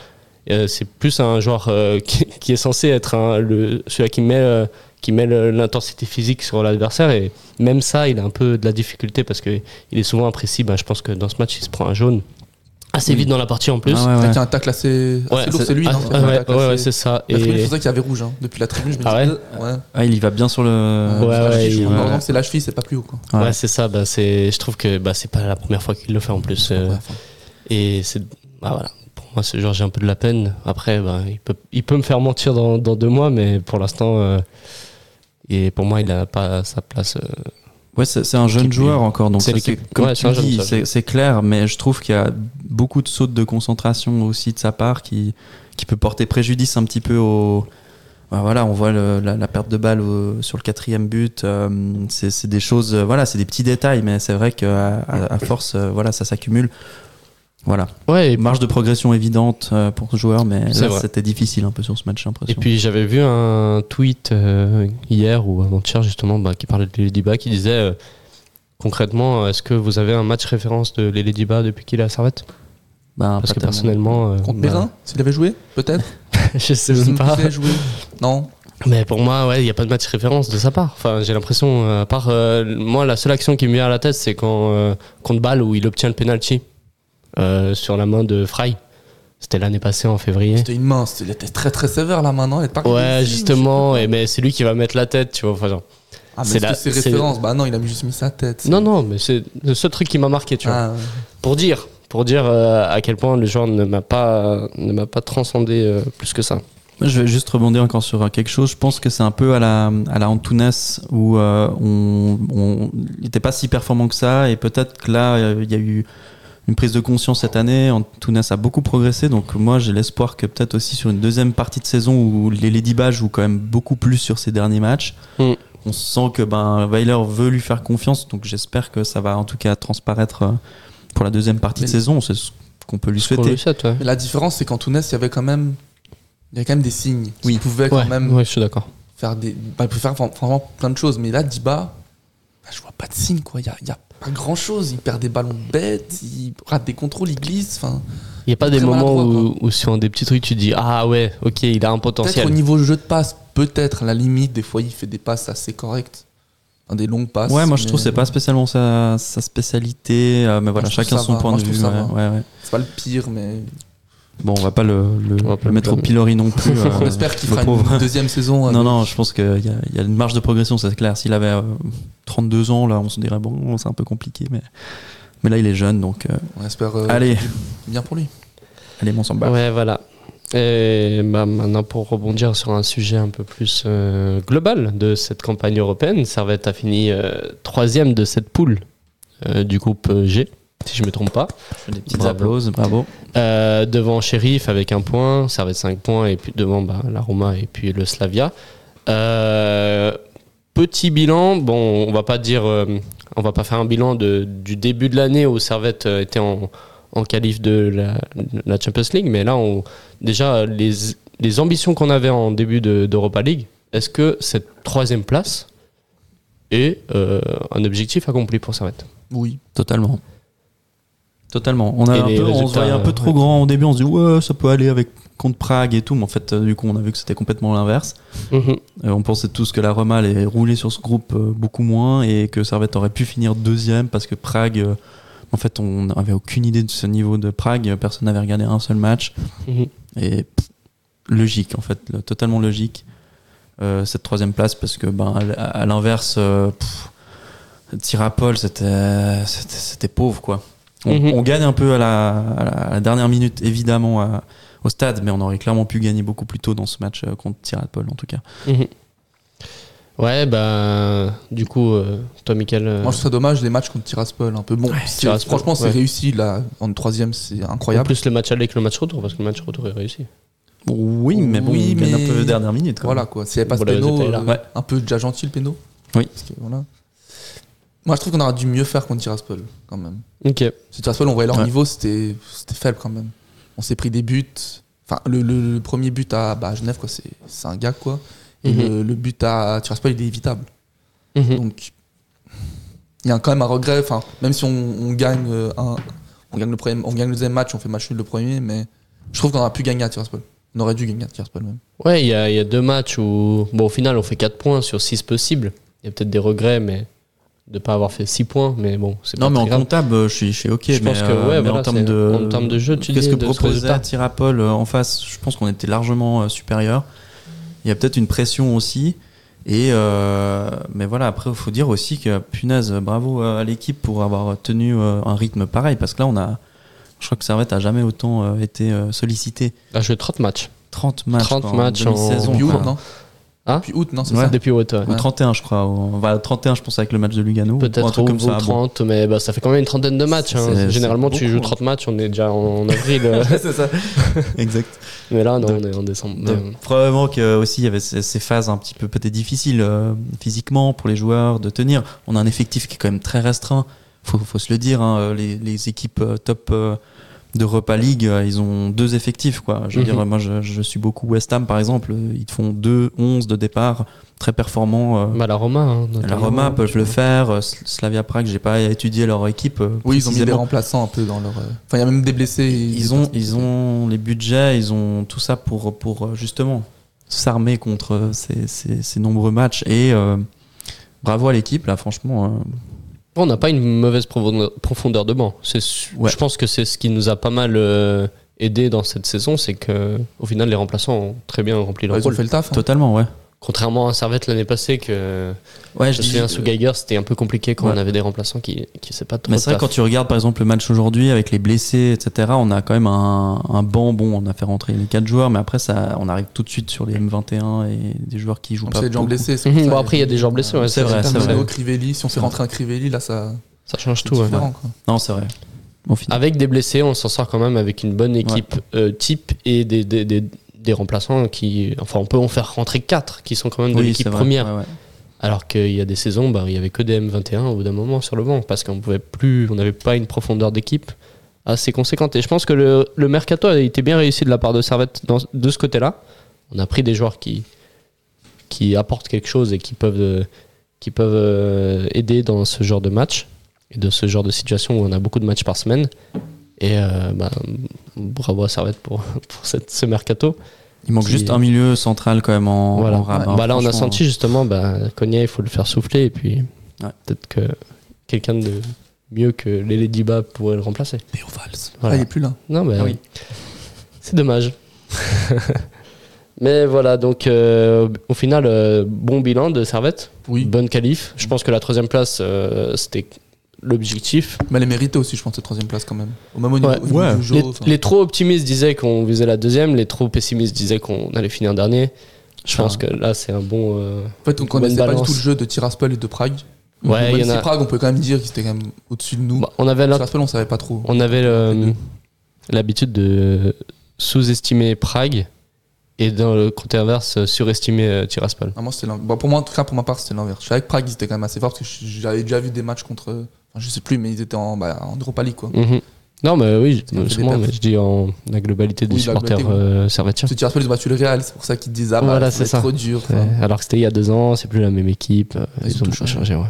S5: Euh, c'est plus un joueur euh, (laughs) qui, qui est censé être un, le, celui qui met, euh, qui met l'intensité physique sur l'adversaire et même ça, il a un peu de la difficulté parce que il est souvent imprécis. Ben, je pense que dans ce match, il se prend un jaune assez
S6: Oui.
S5: vite dans la partie en plus.
S7: Ah ouais, ouais.
S6: Un tacle assez, assez
S5: Ouais,
S6: lourd,
S5: c'est-
S6: c'est lui,
S5: ah,
S6: non
S5: ah, ouais, ouais, c'est ça.
S6: La tribune,
S5: Et
S6: c'est pour ça qu'il y avait rouge. hein. Depuis la tribune, je me
S5: Ah
S6: dis,
S5: ouais
S6: euh, ouais.
S7: Ah, il y va bien sur le.
S5: Ouais, ouais,
S7: ouais.
S6: non, c'est la cheville, c'est pas plus haut. Quoi.
S5: ouais,
S7: Ouais.
S5: c'est ça. Ben, c'est, je trouve que bah, c'est pas la première fois qu'il le fait en plus. euh, Et c'est bah voilà. Pour moi, ce joueur, j'ai un peu de la peine. Après, bah, il, peut, il peut me faire mentir dans, dans deux mois, mais pour l'instant, euh, et pour moi, il n'a pas sa place. euh.
S7: Ouais, c'est un jeune joueur encore, donc
S5: c'est Ouais,
S7: clair, mais je trouve qu'il y a beaucoup de sautes de concentration aussi de sa part qui, qui peut porter préjudice un petit peu au. bah voilà, on voit le- la, la perte de balle au- sur le quatrième but. euh, c'est des choses, voilà, c'est des petits détails, mais c'est vrai qu'à à, à force, euh, voilà, ça s'accumule. Voilà,
S5: Ouais, et,
S7: marge de progression évidente euh, pour ce joueur, mais là, c'était difficile un peu sur ce match,
S5: et puis j'avais vu un tweet euh, hier ou avant-hier, justement, bah, qui parlait de Lady Ba, qui disait euh, concrètement, est-ce que vous avez un match référence de Lady Ba depuis qu'il est à Servette?
S7: Ben,
S5: Parce que
S7: tellement.
S5: personnellement. euh,
S6: Contre
S5: bah,
S6: Perrin, s'il avait joué, peut-être? (laughs)
S5: Je sais même pas.
S6: joué. Non
S5: Mais pour moi, ouais, il n'y a pas de match référence de sa part. Enfin, j'ai l'impression, à part euh, moi, la seule action qui me vient à la tête, c'est quand euh, contre Bâle où il obtient le penalty euh, sur la main de Fry. C'était l'année passée en février.
S6: C'était une main, c'était- il était très très sévère là maintenant. Il est pas
S5: Ouais, justement. Et mais c'est lui qui va mettre la tête, tu vois. Enfin, genre.
S6: Ah, mais
S5: c'est la-
S6: que c'est
S5: c'est-
S6: référence? Bah non, il a juste mis sa tête.
S5: Non, non, mais c'est le seul truc qui m'a marqué, tu vois.
S6: Ah, ouais.
S5: Pour dire, pour dire euh, à quel point le joueur ne m'a pas, ne m'a pas transcendé euh, plus que ça.
S7: Moi, Je vais juste rebondir encore sur quelque chose. Je pense que c'est un peu à la, à la Antunes où euh, on n'était pas si performant que ça et peut-être que là euh, il y a eu une prise de conscience cette année. Antunes a beaucoup progressé donc moi j'ai l'espoir que peut-être aussi sur une deuxième partie de saison où les Ladybas jouent quand même beaucoup plus sur ces derniers matchs.
S5: Mm.
S7: On sent que ben Weiler veut lui faire confiance donc j'espère que ça va en tout cas transparaître euh, pour la deuxième partie
S6: Mais-
S7: de saison. C'est ce qu'on peut lui souhaiter.
S5: lui souhaite, ouais.
S6: Mais la différence, c'est qu'en Tunis, il y avait quand même, il y avait quand même des signes. Oui. Il pouvait quand
S5: Ouais,
S6: même
S5: ouais, je suis d'accord.
S6: faire des, bah, il pouvait faire vraiment plein de choses. Mais là, Diba, bah, je vois pas de signes quoi. Il y a, il y a pas grand chose. Il perd des ballons bêtes, il rate des contrôles, il glisse. Enfin,
S5: Il n'y a pas des moments où, où sur des petits trucs tu dis ah ouais ok il a un
S6: peut-être
S5: potentiel.
S6: au niveau jeu de passe, peut-être à la limite. Des fois, il fait des passes assez correctes, Enfin, des longues passes.
S7: Ouais, moi je trouve que c'est pas spécialement sa, sa spécialité, euh, mais voilà, chacun son
S6: va.
S7: point
S6: Moi,
S7: de
S6: je
S7: vue. ouais, ouais, ouais.
S6: c'est pas le pire, mais
S7: Bon, on va pas le,
S5: va pas
S7: le mettre au pilori non plus. (laughs) euh,
S6: on espère qu'il fera
S7: pauvre.
S6: une deuxième saison.
S7: Non,
S6: avec-
S7: non, je pense qu'il y y a une marge de progression, c'est clair. S'il avait euh, 32 ans, là, on se dirait, bon, c'est un peu compliqué, mais, mais là, il est jeune, donc euh,
S6: On espère. euh,
S7: Allez.
S6: bien pour lui.
S7: allez, mon samba.
S5: Ouais voilà. Et bah, maintenant pour rebondir sur un sujet un peu plus euh, global de cette campagne européenne, Servette a fini euh, troisième de cette poule euh, du groupe euh, G, si je me trompe pas.
S7: Des petites
S5: Bravo.
S7: applauses, bravo.
S5: Euh, devant Sheriff avec un point, Servette 5 points, et puis devant bah, la Roma et puis le Slavia. Euh, petit bilan, bon, on va pas dire, euh, on va pas faire un bilan de, du début de l'année où Servette était en, en qualif de la, la Champions League, mais là, on, déjà, les, les ambitions qu'on avait en début de- d'Europa League, est-ce que cette troisième place est euh, un objectif accompli pour Servette?
S6: Oui.
S7: Totalement. Totalement. On, a un peu, on se voyait un peu trop
S5: ouais.
S7: grand au début, on se dit, ouais, ça peut aller avec contre Prague et tout, mais en fait, euh, du coup, on a vu que c'était complètement l'inverse.
S5: Mhm.
S7: Euh, on pensait tous que la Roma allait rouler sur ce groupe euh, beaucoup moins et que Servette aurait pu finir deuxième parce que Prague, euh, en fait, on n'avait aucune idée de ce niveau de Prague. Personne n'avait regardé un seul match.
S5: Mhm.
S7: Et pff, logique, en fait, le- totalement logique, euh, cette troisième place parce que, ben, à, à l'inverse, euh, pff, Tirapol, c'était pauvre, quoi. On,
S5: Mhm.
S7: on gagne un peu à la, à dernière minute, évidemment, à- au stade, mais on aurait clairement pu gagner beaucoup plus tôt dans ce match euh, contre Tirapol, en tout cas.
S5: Mhm. Ouais, bah, du coup, euh, toi, Michael. euh,
S6: Moi, je trouve ça dommage les matchs contre Tiraspol un peu. Bon, c'est-
S5: Tiraspol,
S6: franchement, c'est
S5: ouais.
S6: réussi là en troisième, c'est
S5: en
S6: incroyable.
S5: plus, le match aller avec le match retour, parce que le match retour est réussi.
S7: Oui, mais bon,
S6: Oui, mais-
S7: un peu dernière minute.
S6: Voilà quoi. S'il n'y avait pas ce
S5: Voilà,
S6: péno, euh,
S7: Ouais.
S6: un peu déjà gentil le péno.
S7: Oui.
S6: Parce que, voilà. Moi, je trouve qu'on aurait dû mieux faire contre Tiraspol quand même.
S5: Ok.
S6: Si Tiraspol, on voyait leur
S7: Ouais.
S6: niveau, c'était faible quand même. On s'est pris des buts. Enfin, le, le- le premier but à bah, à Genève, quoi, c'est un gars quoi. Et
S5: Mhm.
S6: le, le but à Tiraspol, il est évitable.
S5: Mhm.
S6: Donc, il y a quand même un regret. Enfin, même si on, on gagne euh, un, on gagne le premier, on gagne le deuxième match, on fait match nul le premier, mais je trouve qu'on aurait pu gagner à Tiraspol. On aurait dû gagner à Tiraspol même.
S5: Ouais, il y y a deux matchs où, bon, au final, on fait 4 points sur 6 possibles. Il y a peut-être des regrets, mais de pas avoir fait 6 points, mais bon, c'est pas
S7: Non, mais
S5: très
S7: en
S5: grave.
S7: comptable, euh, je suis, je suis ok.
S5: Je
S7: mais,
S5: pense que,
S7: euh,
S5: ouais,
S7: mais
S5: voilà,
S7: en termes
S5: c'est-
S7: de,
S5: en termes de jeu, tu
S7: qu'est-ce
S5: dis,
S7: que
S5: de ce
S7: proposait. Tirapol euh, en face? Je pense qu'on était largement euh, supérieur. Il y a peut-être une pression aussi. Et euh, mais voilà, après, il faut dire aussi que punaise, bravo à l'équipe pour avoir tenu euh, un rythme pareil. Parce que là, on a, je crois que Servette a jamais autant euh, été euh, sollicité.
S5: a joué 30 matchs.
S7: 30 matchs.
S5: 30
S7: quoi,
S5: matchs en-
S7: demi-saison, quoi.
S6: non?
S5: Hein
S6: Puis août, non, c'est
S7: Ouais.
S6: ça
S5: Depuis ouais, ouais.
S7: Ou 31, je crois. ou- Enfin, 31, je pense, avec le match de Lugano. ou
S5: Peut-être ou
S7: comme ça. bon.
S5: 30, mais bah, ça fait quand même une trentaine de matchs. hein. Généralement, tu
S7: beaucoup,
S5: joues
S7: hein.
S5: 30 matchs, on est déjà en (laughs) avril. euh,
S7: c'est ça. (laughs) exact.
S5: mais là, non,
S7: Donc-
S5: on est en décembre.
S7: Donc,
S5: Mais,
S7: probablement que aussi il y avait ces, ces phases un petit peu peut-être difficiles euh, physiquement pour les joueurs de tenir. On a un effectif qui est quand même très restreint. Faut, faut se le dire. hein, les, les équipes euh, top euh, d'Europa League, euh, ils ont deux effectifs quoi. Je veux
S5: Mhm.
S7: dire, moi je, je suis beaucoup West Ham par exemple. Ils te font deux 11 de départ très performants. euh,
S5: bah, la Roma. hein,
S7: la. Roma peuvent le faire. euh, Sl- Slavia Prague, j'ai pas étudié leur équipe.
S6: Oui, ils ont mis des remplaçants un peu dans leur. Enfin, il y a même des blessés.
S7: Ils ont, ils ont les budgets, ils ont tout ça pour, pour justement s'armer contre ces, ces, ces nombreux matchs. Et euh, bravo à l'équipe, là, franchement. euh,
S5: Bon, on n'a pas une mauvaise profondeur- de banc. C'est su-
S7: Ouais.
S5: Je pense que c'est ce qui nous a pas mal euh, aidé dans cette saison, c'est que au final, les remplaçants ont très bien rempli leur
S6: Ils ont
S5: rôle.
S6: fait le taf. hein.
S7: totalement, ouais.
S5: Contrairement à Servette l'année passée, que
S7: Ouais,
S5: je me
S7: dis-
S5: souviens sous Geiger, c'était un peu compliqué quand
S7: Ouais.
S5: on avait des remplaçants qui qui sait pas trop.
S7: Mais c'est vrai, quand tu regardes par exemple le match aujourd'hui avec les blessés, etc., on a quand même un, un banc. Bon, on a fait rentrer les 4 joueurs, mais après, ça, on arrive tout de suite sur les M21 et des joueurs qui jouent
S6: Comme
S7: pas.
S6: c'est des gens blessés. ça,
S5: bon, après, il y a des gens blessés, ouais,
S7: c'est vrai, c'est vrai.
S6: Crivelli, si on fait rentrer un Crivelli, là, ça.
S5: ça change tout. ouais.
S6: différent, quoi.
S7: Non, c'est vrai.
S5: Avec des blessés, on s'en sort quand même avec une bonne équipe euh, type et des, des, des, des remplaçants qui. Enfin, on peut en faire rentrer 4 qui sont quand même de
S7: Oui,
S5: l'équipe première.
S7: ouais, ouais.
S5: Alors qu'il y a des saisons, bah, il y avait que des M21 au bout d'un moment sur le banc parce qu'on pouvait plus, on n'avait pas une profondeur d'équipe assez conséquente. Et je pense que le, le mercato a été bien réussi de la part de Servette dans- de ce côté-là. On a pris des joueurs qui, qui apportent quelque chose et qui peuvent, qui peuvent euh, aider dans ce genre de match et de ce genre de situation où on a beaucoup de matchs par semaine. Et euh, bah, bravo à Servette pour, (laughs) pour cette, ce mercato.
S7: Il manque
S5: qui-
S7: juste un milieu central quand même en,
S5: Voilà.
S7: en rab-
S5: Bah là, on a senti justement, bah, Cogna, il faut le faire souffler et puis
S7: Ouais.
S5: peut-être que quelqu'un de mieux que Lele Diba pourrait le remplacer.
S6: Léo Valls.
S5: Voilà.
S6: Ah, il est plus là.
S5: Non, mais
S7: Ah oui.
S5: c'est dommage. (laughs) mais voilà, donc euh, au final, euh, bon bilan de Servette,
S6: Oui.
S5: bonne qualif. Je pense que la troisième place, euh, c'était l'objectif.
S6: Mais elle est méritée aussi, je pense, cette troisième place quand même. Au même au niveau,
S5: Ouais.
S6: au niveau
S7: Ouais.
S6: du jeu.
S5: Les, trop optimistes disaient qu'on visait la deuxième, les trop pessimistes disaient qu'on allait finir dernier. Je
S7: Ah.
S5: pense que là, c'est un bon. euh,
S6: En fait, on connaissait pas du tout le jeu de Tiraspol et de Prague.
S5: Ouais,
S6: Même
S5: il y en
S6: si
S5: a.
S6: Prague, on peut quand même dire qu'ils étaient quand même au-dessus de nous.
S5: Bah, on avait
S6: Tiraspol, on savait pas trop.
S5: On avait euh, l'habitude de sous-estimer Prague et dans le côté inverse, surestimer euh, Tiraspol.
S6: Ah, moi. Bon, pour moi, en tout cas, pour ma part, c'était l'inverse. Je savais que Prague, ils étaient quand même assez forts parce que j'avais déjà vu des matchs contre. Enfin, je sais plus, mais ils étaient en, bah, en Europa League, quoi.
S5: Mhm. Non, mais oui, sûrement, mais je dis en la globalité des
S6: Oui,
S5: supporters euh, servétiens.
S6: Parce que Tiraspol, ils ont battu le Real, c'est pour ça qu'ils disent Ah, bah,
S5: Voilà, c'est
S6: trop dur. Enfin,
S5: Alors que c'était il y a deux ans, c'est plus la même équipe. euh,
S6: Ils
S5: Ils,
S6: ont tout changé,
S5: ouais.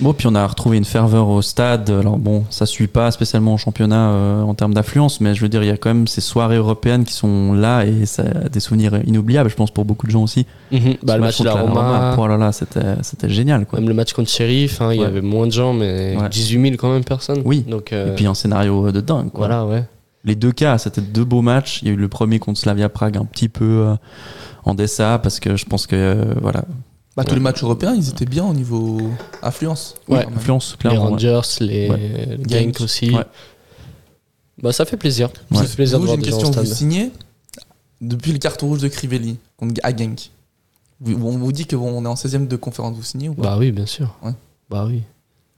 S7: Bon, puis on a retrouvé une ferveur au stade. Alors bon, ça suit pas spécialement au championnat euh, en termes d'affluence, mais je veux dire, il y a quand même ces soirées européennes qui sont là et ça a des souvenirs inoubliables, je pense, pour beaucoup de gens aussi.
S5: Mhm. Bah, le match de la
S7: contre
S5: Roma,
S7: oh là là, c'était génial, quoi.
S5: même le match contre Sheriff, hein, il y avait moins de gens, mais
S7: Ouais.
S5: 18 000 quand même personnes.
S7: Oui.
S5: Donc, euh,
S7: Et puis un scénario de dingue, quoi.
S5: voilà, ouais.
S7: Les deux cas, c'était deux beaux matchs. Il y a eu le premier contre Slavia Prague un petit peu euh, en DSA parce que je pense que euh, voilà,
S6: bah, tous les matchs européens, ils étaient bien au niveau affluence.
S5: Ouais. Les
S7: clairement. ouais.
S5: Rangers, les
S7: Ouais.
S5: Genk
S6: Genk.
S5: aussi.
S7: Ouais.
S5: Bah, ça fait plaisir.
S7: Ouais.
S5: Ça fait plaisir
S6: j'ai
S5: voir
S6: une
S5: des gens au
S6: question. Vous signez depuis le carton rouge de Crivelli contre à Genk. Vous- On vous dit qu'on est en 16ème de conférence, vous signez ou pas?
S5: Bah oui, bien sûr.
S6: Ouais.
S5: Bah oui.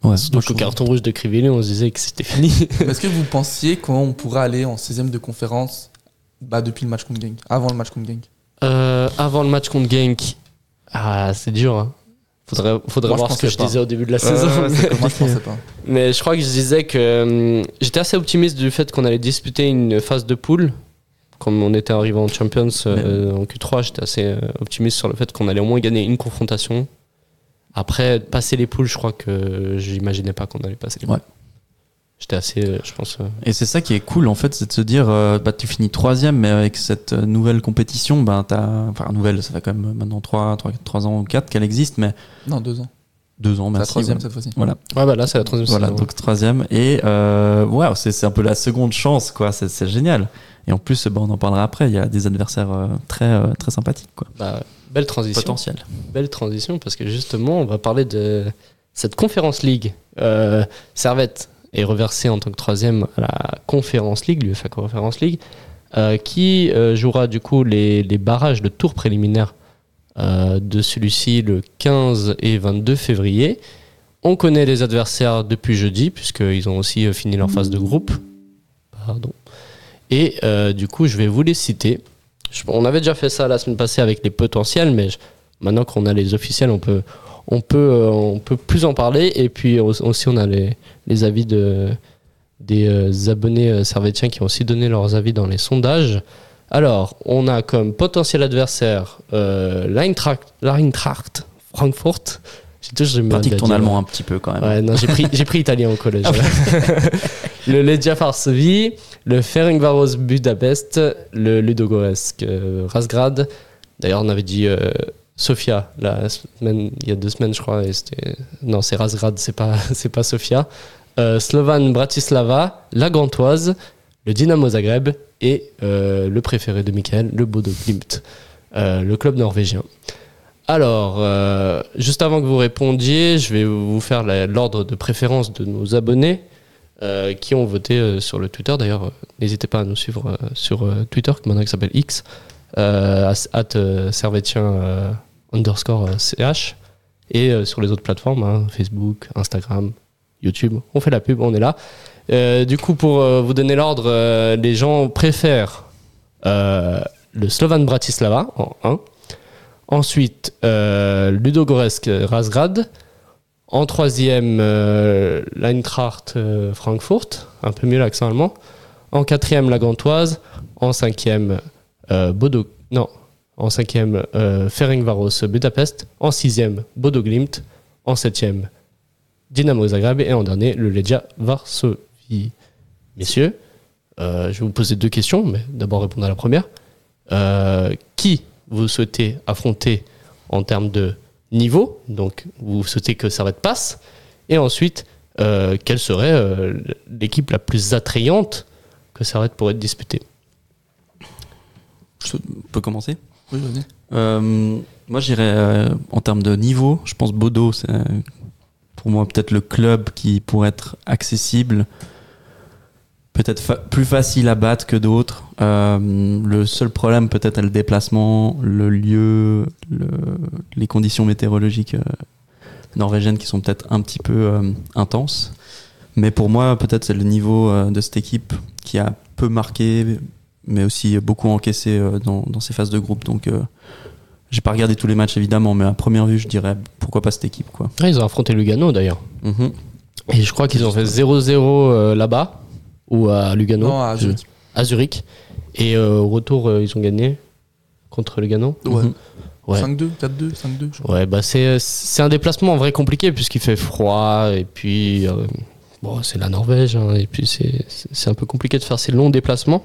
S7: Ouais,
S5: Donc au carton rouge de Crivelli, on se disait que c'était fini. (laughs)
S6: Est-ce que vous pensiez qu'on pourrait aller en 16ème de conférence bah, depuis le match contre Genk Avant le match contre Genk?
S5: Euh, avant le match contre Genk, ah, c'est dur. Hein. Faudrait, faudrait
S6: Moi,
S5: voir ce que je
S6: pas.
S5: disais au début de la saison.
S6: ouais, c'est- Moi, je pensais pas. (laughs)
S5: Mais je crois que je disais que hum, j'étais assez optimiste du fait qu'on allait disputer une phase de poule. Comme on était arrivé en Champions euh, en Q3, j'étais assez euh, optimiste sur le fait qu'on allait au moins gagner une confrontation. Après, passer les poules, je crois que j'imaginais pas qu'on allait passer les poules.
S7: Ouais.
S5: J'étais assez, euh, je pense. euh,
S7: Et c'est ça qui est cool en fait, c'est de se dire, euh, bah, tu finis troisième, mais avec cette nouvelle compétition, bah, t'as, enfin nouvelle, ça fait quand même maintenant 3, 3, 3 ans ou 4 qu'elle existe, mais
S6: Non, deux ans.
S7: 2 ans,
S6: C'est la
S7: merci.
S6: troisième cette fois-ci.
S7: Voilà.
S5: Ouais, bah là, c'est la troisième
S7: Voilà, donc troisième. Et euh, ouais, c'est, c'est un peu la seconde chance, quoi. C'est, c'est génial. Et en plus, bah, on en parlera après. Il y a des adversaires euh, très, euh, très sympathiques, quoi.
S5: Bah, belle transition.
S7: Potentiel.
S5: Belle transition parce que justement, on va parler de cette conférence league. Euh, Servette est reversé en tant que troisième à la conférence league, l'UEFA Conférence League, euh, qui euh, jouera du coup les, les barrages de tour préliminaire euh, de celui-ci le 15 et 22 février. On connaît les adversaires depuis jeudi, puisqu'ils ont aussi fini leur phase de groupe. Pardon. Et du coup, je vais vous les citer. On avait déjà fait ça la semaine passée avec les potentiels, mais maintenant qu'on a les officiels, on peut, on, peut, on peut plus en parler. Et puis au- aussi, on a les, les avis de, des euh, abonnés euh, servétiens qui ont aussi donné leurs avis dans les sondages. Alors, on a comme potentiel adversaire euh, l'Eintracht l'Eintracht Frankfurt. J'ai toujours
S7: Pratique ton
S5: dire.
S7: allemand un petit peu quand même.
S5: Ouais, non, j'ai pris, j'ai pris italien au collège. (laughs) le Legia Varsovie, le Ferencváros Budapest, le Ludogorets euh, Razgrad. D'ailleurs, on avait dit euh, Sofia la semaine, il y a deux semaines, je crois. Et non, c'est Razgrad, c'est pas, (laughs) c'est pas Sofia. Euh, Slovan Bratislava, la Gantoise, le Dynamo Zagreb et euh, le préféré de Michael, le Bodo Glimt, euh, le club norvégien. Alors, juste avant que vous répondiez, je vais vous faire l'ordre de préférence de nos abonnés qui ont voté sur le Twitter. D'ailleurs, n'hésitez pas à nous suivre sur Twitter, qui maintenant s'appelle X, at servetien underscore ch, et sur les autres plateformes, hein, Facebook, Instagram, YouTube. On fait la pub, on est là. Euh, du coup, pour euh, vous donner l'ordre, euh, les gens préfèrent le Slovan Bratislava en 1. Ensuite, Ludogorets Razgrad. En troisième, l'Eintracht Frankfurt, un peu mieux l'accent allemand. En quatrième, la Gantoise. En cinquième, Bodo, non, en cinquième, Ferencváros Budapest. En sixième, Bodo Glimt. En septième, Dynamo Zagreb. Et en dernier, le Legia Varsovie. Messieurs, euh, je vais vous poser deux questions, mais d'abord répondre à la première. Euh, qui vous souhaitez affronter en termes de niveau? Donc, vous souhaitez que ça passe. Et ensuite, euh, quelle serait euh, l'équipe la plus attrayante que Servette pourrait être disputée?
S7: Je peux commencer?
S6: Oui, vas-y.
S7: Euh, moi, j'irais euh, en termes de niveau. Je pense Bodo, c'est pour moi peut-être le club qui pourrait être accessible, peut-être plus facile à battre que d'autres. Euh, le seul problème, peut-être, est le déplacement, le lieu, le- les conditions météorologiques euh, norvégiennes qui sont peut-être un petit peu euh, intenses. Mais pour moi, peut-être c'est le niveau de cette équipe qui a peu marqué, mais aussi beaucoup encaissé dans, dans ces phases de groupe. Donc, j'ai pas regardé tous les matchs évidemment, mais à première vue, je dirais pourquoi pas cette équipe, quoi.
S5: Ils ont affronté Lugano d'ailleurs.
S7: Mhm.
S5: Et je crois qu'ils ont fait 0-0 euh, là-bas, ou à Lugano.
S6: Non, à Zurich.
S5: À Zurich. Et euh, au retour, euh, ils ont gagné contre Lugano.
S6: Ouais.
S7: Mhm.
S5: Ouais.
S6: 5-2, 4-2, 5-2, je crois.
S5: Ouais, bah c'est, c'est un déplacement en vrai compliqué puisqu'il fait froid et puis euh, bon, c'est la Norvège hein, et puis c'est, un peu compliqué de faire ces longs déplacements.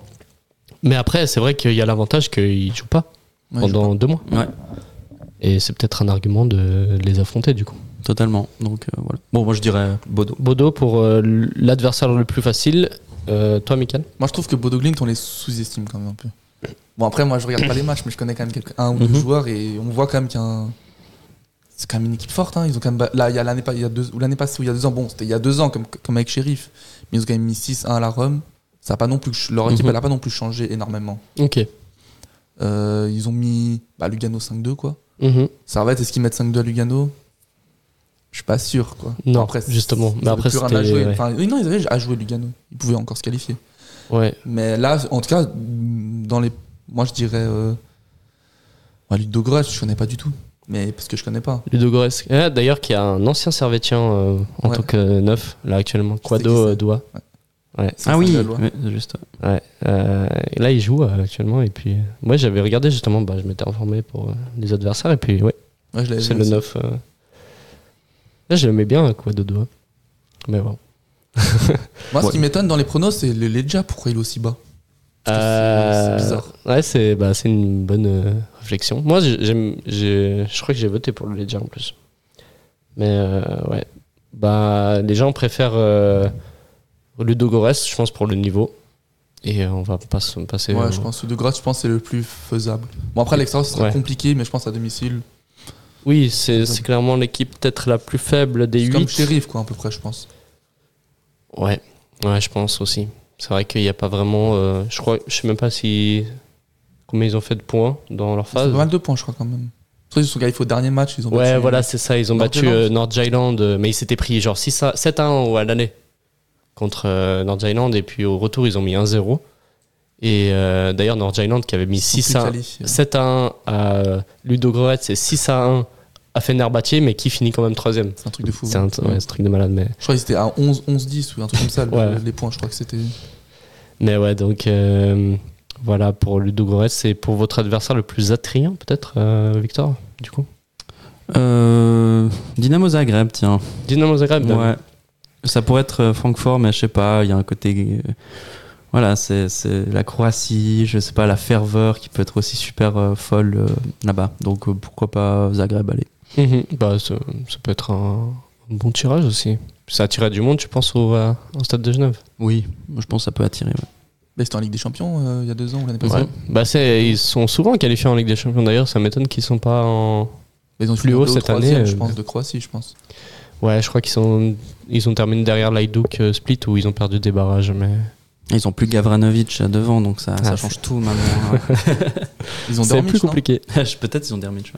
S5: Mais après, c'est vrai qu'il y a l'avantage qu'ils ne jouent pas
S6: Ouais,
S5: pendant deux mois.
S7: Ouais,
S5: Et c'est peut-être un argument de les affronter du coup.
S7: totalement. Donc euh, voilà. Bon, moi je dirais Bodo.
S5: Bodo pour euh, l'adversaire le plus facile. Euh, toi, Michael?
S6: Moi, je trouve que Bodo Glimt, on les sous-estime quand même un peu. Bon, après, moi, je regarde pas les matchs, mais je connais quand même quelques, un ou deux
S7: Mhm.
S6: joueurs et on voit quand même qu'il y a un. C'est quand même une équipe forte. Hein. Ils ont quand même. Là, il y a l'année pas- il y a deux, ou l'année passée, ou il y a deux ans. Bon, c'était il y a deux ans, comme, comme avec Sheriff. Mais ils ont quand même mis 6-1 à la Rome. Ça a pas non plus, leur équipe,
S7: Mhm.
S6: elle a pas non plus changé énormément.
S5: Ok.
S6: Euh, ils ont mis bah, Lugano 5-2, quoi.
S5: Mhm.
S6: Servette, est-ce qu'ils mettent 5-2 à Lugano? Je suis pas sûr, quoi.
S5: Non,
S6: c'est-
S5: justement.
S6: ils
S5: Mais
S6: avaient
S5: après,
S6: plus rien à
S5: c'était-
S6: jouer.
S5: ouais.
S6: Enfin, oui, non, ils avaient à jouer Lugano. Ils pouvaient encore se qualifier.
S5: Ouais.
S6: Mais là, en tout cas, dans les, moi je dirais, euh... ouais, Ludogorets, je connais pas du tout. Mais parce que je connais pas.
S5: Ludogorets. Ah, D'ailleurs, qui a un ancien servétien euh, en
S6: Ouais.
S5: tant que neuf, là actuellement. Quado euh, Doua. Ouais.
S7: Ah oui, ouais, c'est juste.
S5: Ouais, euh, et là il joue euh, actuellement et puis euh, moi j'avais regardé justement, bah, je m'étais informé pour euh, les adversaires et puis ouais, c'est le
S6: aussi.
S5: 9. euh. Là je l'aimais bien quoi de doigt. Mais bon. (laughs)
S6: Moi, ce
S7: Ouais.
S6: qui m'étonne dans les pronos, c'est le Legia. Pourquoi il est aussi bas? C'est-
S5: Euh,
S6: c'est bizarre.
S5: Ouais, c'est bah, c'est une bonne euh, réflexion. Moi, j'ai- j'aime, j'ai- je crois que j'ai voté pour le Ledger en plus. Mais euh, ouais. Bah, les gens préfèrent euh, Ludogorets, je pense, pour le niveau. Et euh, on va pas se passer.
S6: Ouais,
S5: au-
S6: je pense grâce, je pense c'est le plus faisable. Bon, après, l'extérieur, ce sera
S5: Ouais.
S6: compliqué, mais je pense à domicile.
S5: Oui, c'est clairement l'équipe peut-être la plus faible des
S6: C'est
S5: 8.
S6: comme Sheriff, quoi, à peu près, je pense.
S5: Ouais, ouais, je pense aussi. C'est vrai qu'il n'y a pas vraiment. euh, je crois, je sais même pas si combien ils ont fait de points dans leur phase.
S6: pas mal de points, je crois, quand même. Ils sont qualifiés au dernier match. Ils ont
S5: Ouais,
S6: battu-
S5: voilà, c'est ça. Ils ont battu euh, North Island, euh, mais ils s'étaient pris genre 6 à, 7 à 1 à l'aller contre euh, North Island, et puis au retour, ils ont mis 1-0. Et euh, d'ailleurs, North Island qui avait mis
S6: Ils sont
S5: 6
S6: plus
S5: à
S6: qualifiés.
S5: 7 à 1 à Ludogorets et 6 à 1 à Fenerbahçe, mais qui finit quand même 3
S6: C'est un truc de fou.
S5: C'est un, ouais, c'est un truc de malade, mais.
S6: Je crois qu'ils étaient à 11, 11-10 ou un truc comme ça,
S5: Ouais.
S6: les points. Je crois que c'était.
S5: Mais ouais, donc euh, voilà pour Ludogorets. C'est pour votre adversaire le plus attrayant, peut-être, euh, Victor, du coup?
S7: Euh, Dynamo Zagreb, tiens.
S5: Dynamo Zagreb
S7: Ouais. Ça pourrait être euh, Francfort, mais je sais pas, il y a un côté. euh, voilà, c'est la Croatie, je sais pas, la ferveur qui peut être aussi super euh, folle euh, là-bas. Donc euh, pourquoi pas Zagreb, allez.
S5: Mhm. Bah, ça, ça peut être un, un bon tirage aussi. Ça attirait du monde, tu penses, au, euh, au stade de Genève?
S7: Oui, je pense que ça peut attirer. ouais.
S6: Bah, c'était en Ligue des Champions euh, il y a deux ans ou l'année passée?
S5: Ouais. Bah, ils sont souvent qualifiés en Ligue des Champions d'ailleurs, ça m'étonne qu'ils sont pas en.
S6: Mais ils ont
S5: Plus haut
S6: au
S5: cette année,
S6: je pense, de Croatie, je pense.
S5: Ouais, je crois qu'ils sont, ils ont terminé derrière l'Hajduk euh, Split où ils ont perdu des barrages, mais.
S7: Ils ont plus Gavranovic devant, donc ça, ça
S5: Ah,
S7: change tout maintenant. (laughs)
S6: Ils ont
S5: C'est plus compliqué. (laughs)
S7: Peut-être ils ont Dermich.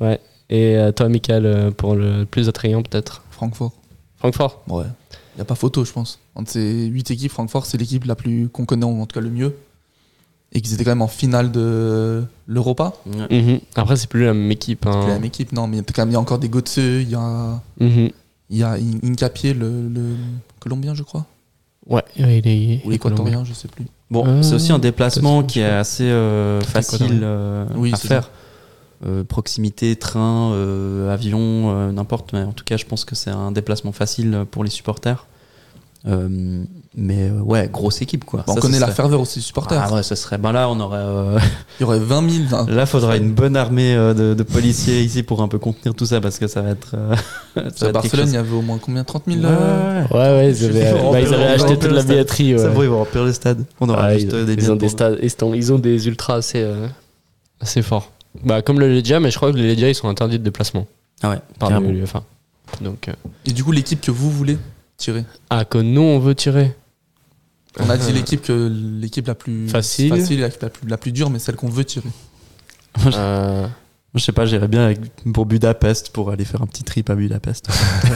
S7: Ouais.
S5: Ouais. Et euh, toi, Michael, euh, pour le plus attrayant, peut-être?
S6: Francfort.
S5: Francfort?
S6: Ouais. Il n'y a pas photo, je pense. Entre ces 8 équipes, Francfort, c'est l'équipe la plus qu'on connaît, en tout cas le mieux. Et qu'ils étaient quand même en finale de l'Europa.
S5: Mhm. Après, c'est plus la même équipe. hein.
S6: C'est la même équipe, non, mais il y a quand même il y a encore des Götze, il y a,
S5: Mhm.
S6: il y a In- Incapié, le, le Colombien, je crois.
S5: Ouais, il est.
S6: Ou l'Équatorien, je sais plus.
S7: Bon,
S5: Euh,
S7: c'est aussi un déplacement qui est assez euh, facile euh,
S6: Oui,
S7: à faire. Euh, proximité, train, euh, avion, euh, n'importe. Mais en tout cas, je pense que c'est un déplacement facile pour les supporters. Euh, mais euh, ouais, grosse équipe quoi.
S6: Bon, on
S7: Ça,
S6: connaît
S7: ce
S6: la
S7: serait-
S6: ferveur aussi des supporters.
S7: Ah ouais, ça serait. Ben là, on aurait. euh,
S6: Il y aurait 20 000. enfin,
S7: Là, faudra une bonne armée euh, de, de policiers ici pour un peu contenir tout ça parce que ça va être. euh, (laughs) ça va
S6: à Barcelone, il y avait au moins combien 30 000
S7: Ouais,
S6: euh,
S7: ouais, ouais.
S5: Ils avaient, bah, ils avaient acheté toute
S7: le
S5: la billetterie.
S7: Ça bon, ils vont remplir le stade. On aura
S5: Ah,
S7: juste
S5: ils,
S7: des
S5: ils
S7: billets
S5: ont des stades, ils, sont- ils ont des ultras assez, euh, assez forts. Bah, comme le Legia, mais je crois que les Legia, ils sont interdits de déplacement
S7: Ah ouais,
S5: par l'UEFA. Donc, euh,
S6: Et du coup, l'équipe que vous voulez? Tirer
S5: ah, que nous, on veut tirer.
S6: On a (laughs) dit l'équipe que l'équipe la plus
S5: Facile.
S6: facile la, la plus, la plus dure, mais celle qu'on veut tirer.
S5: Euh,
S7: Je sais pas, j'irais bien avec, pour Budapest pour aller faire un petit trip à Budapest. (laughs)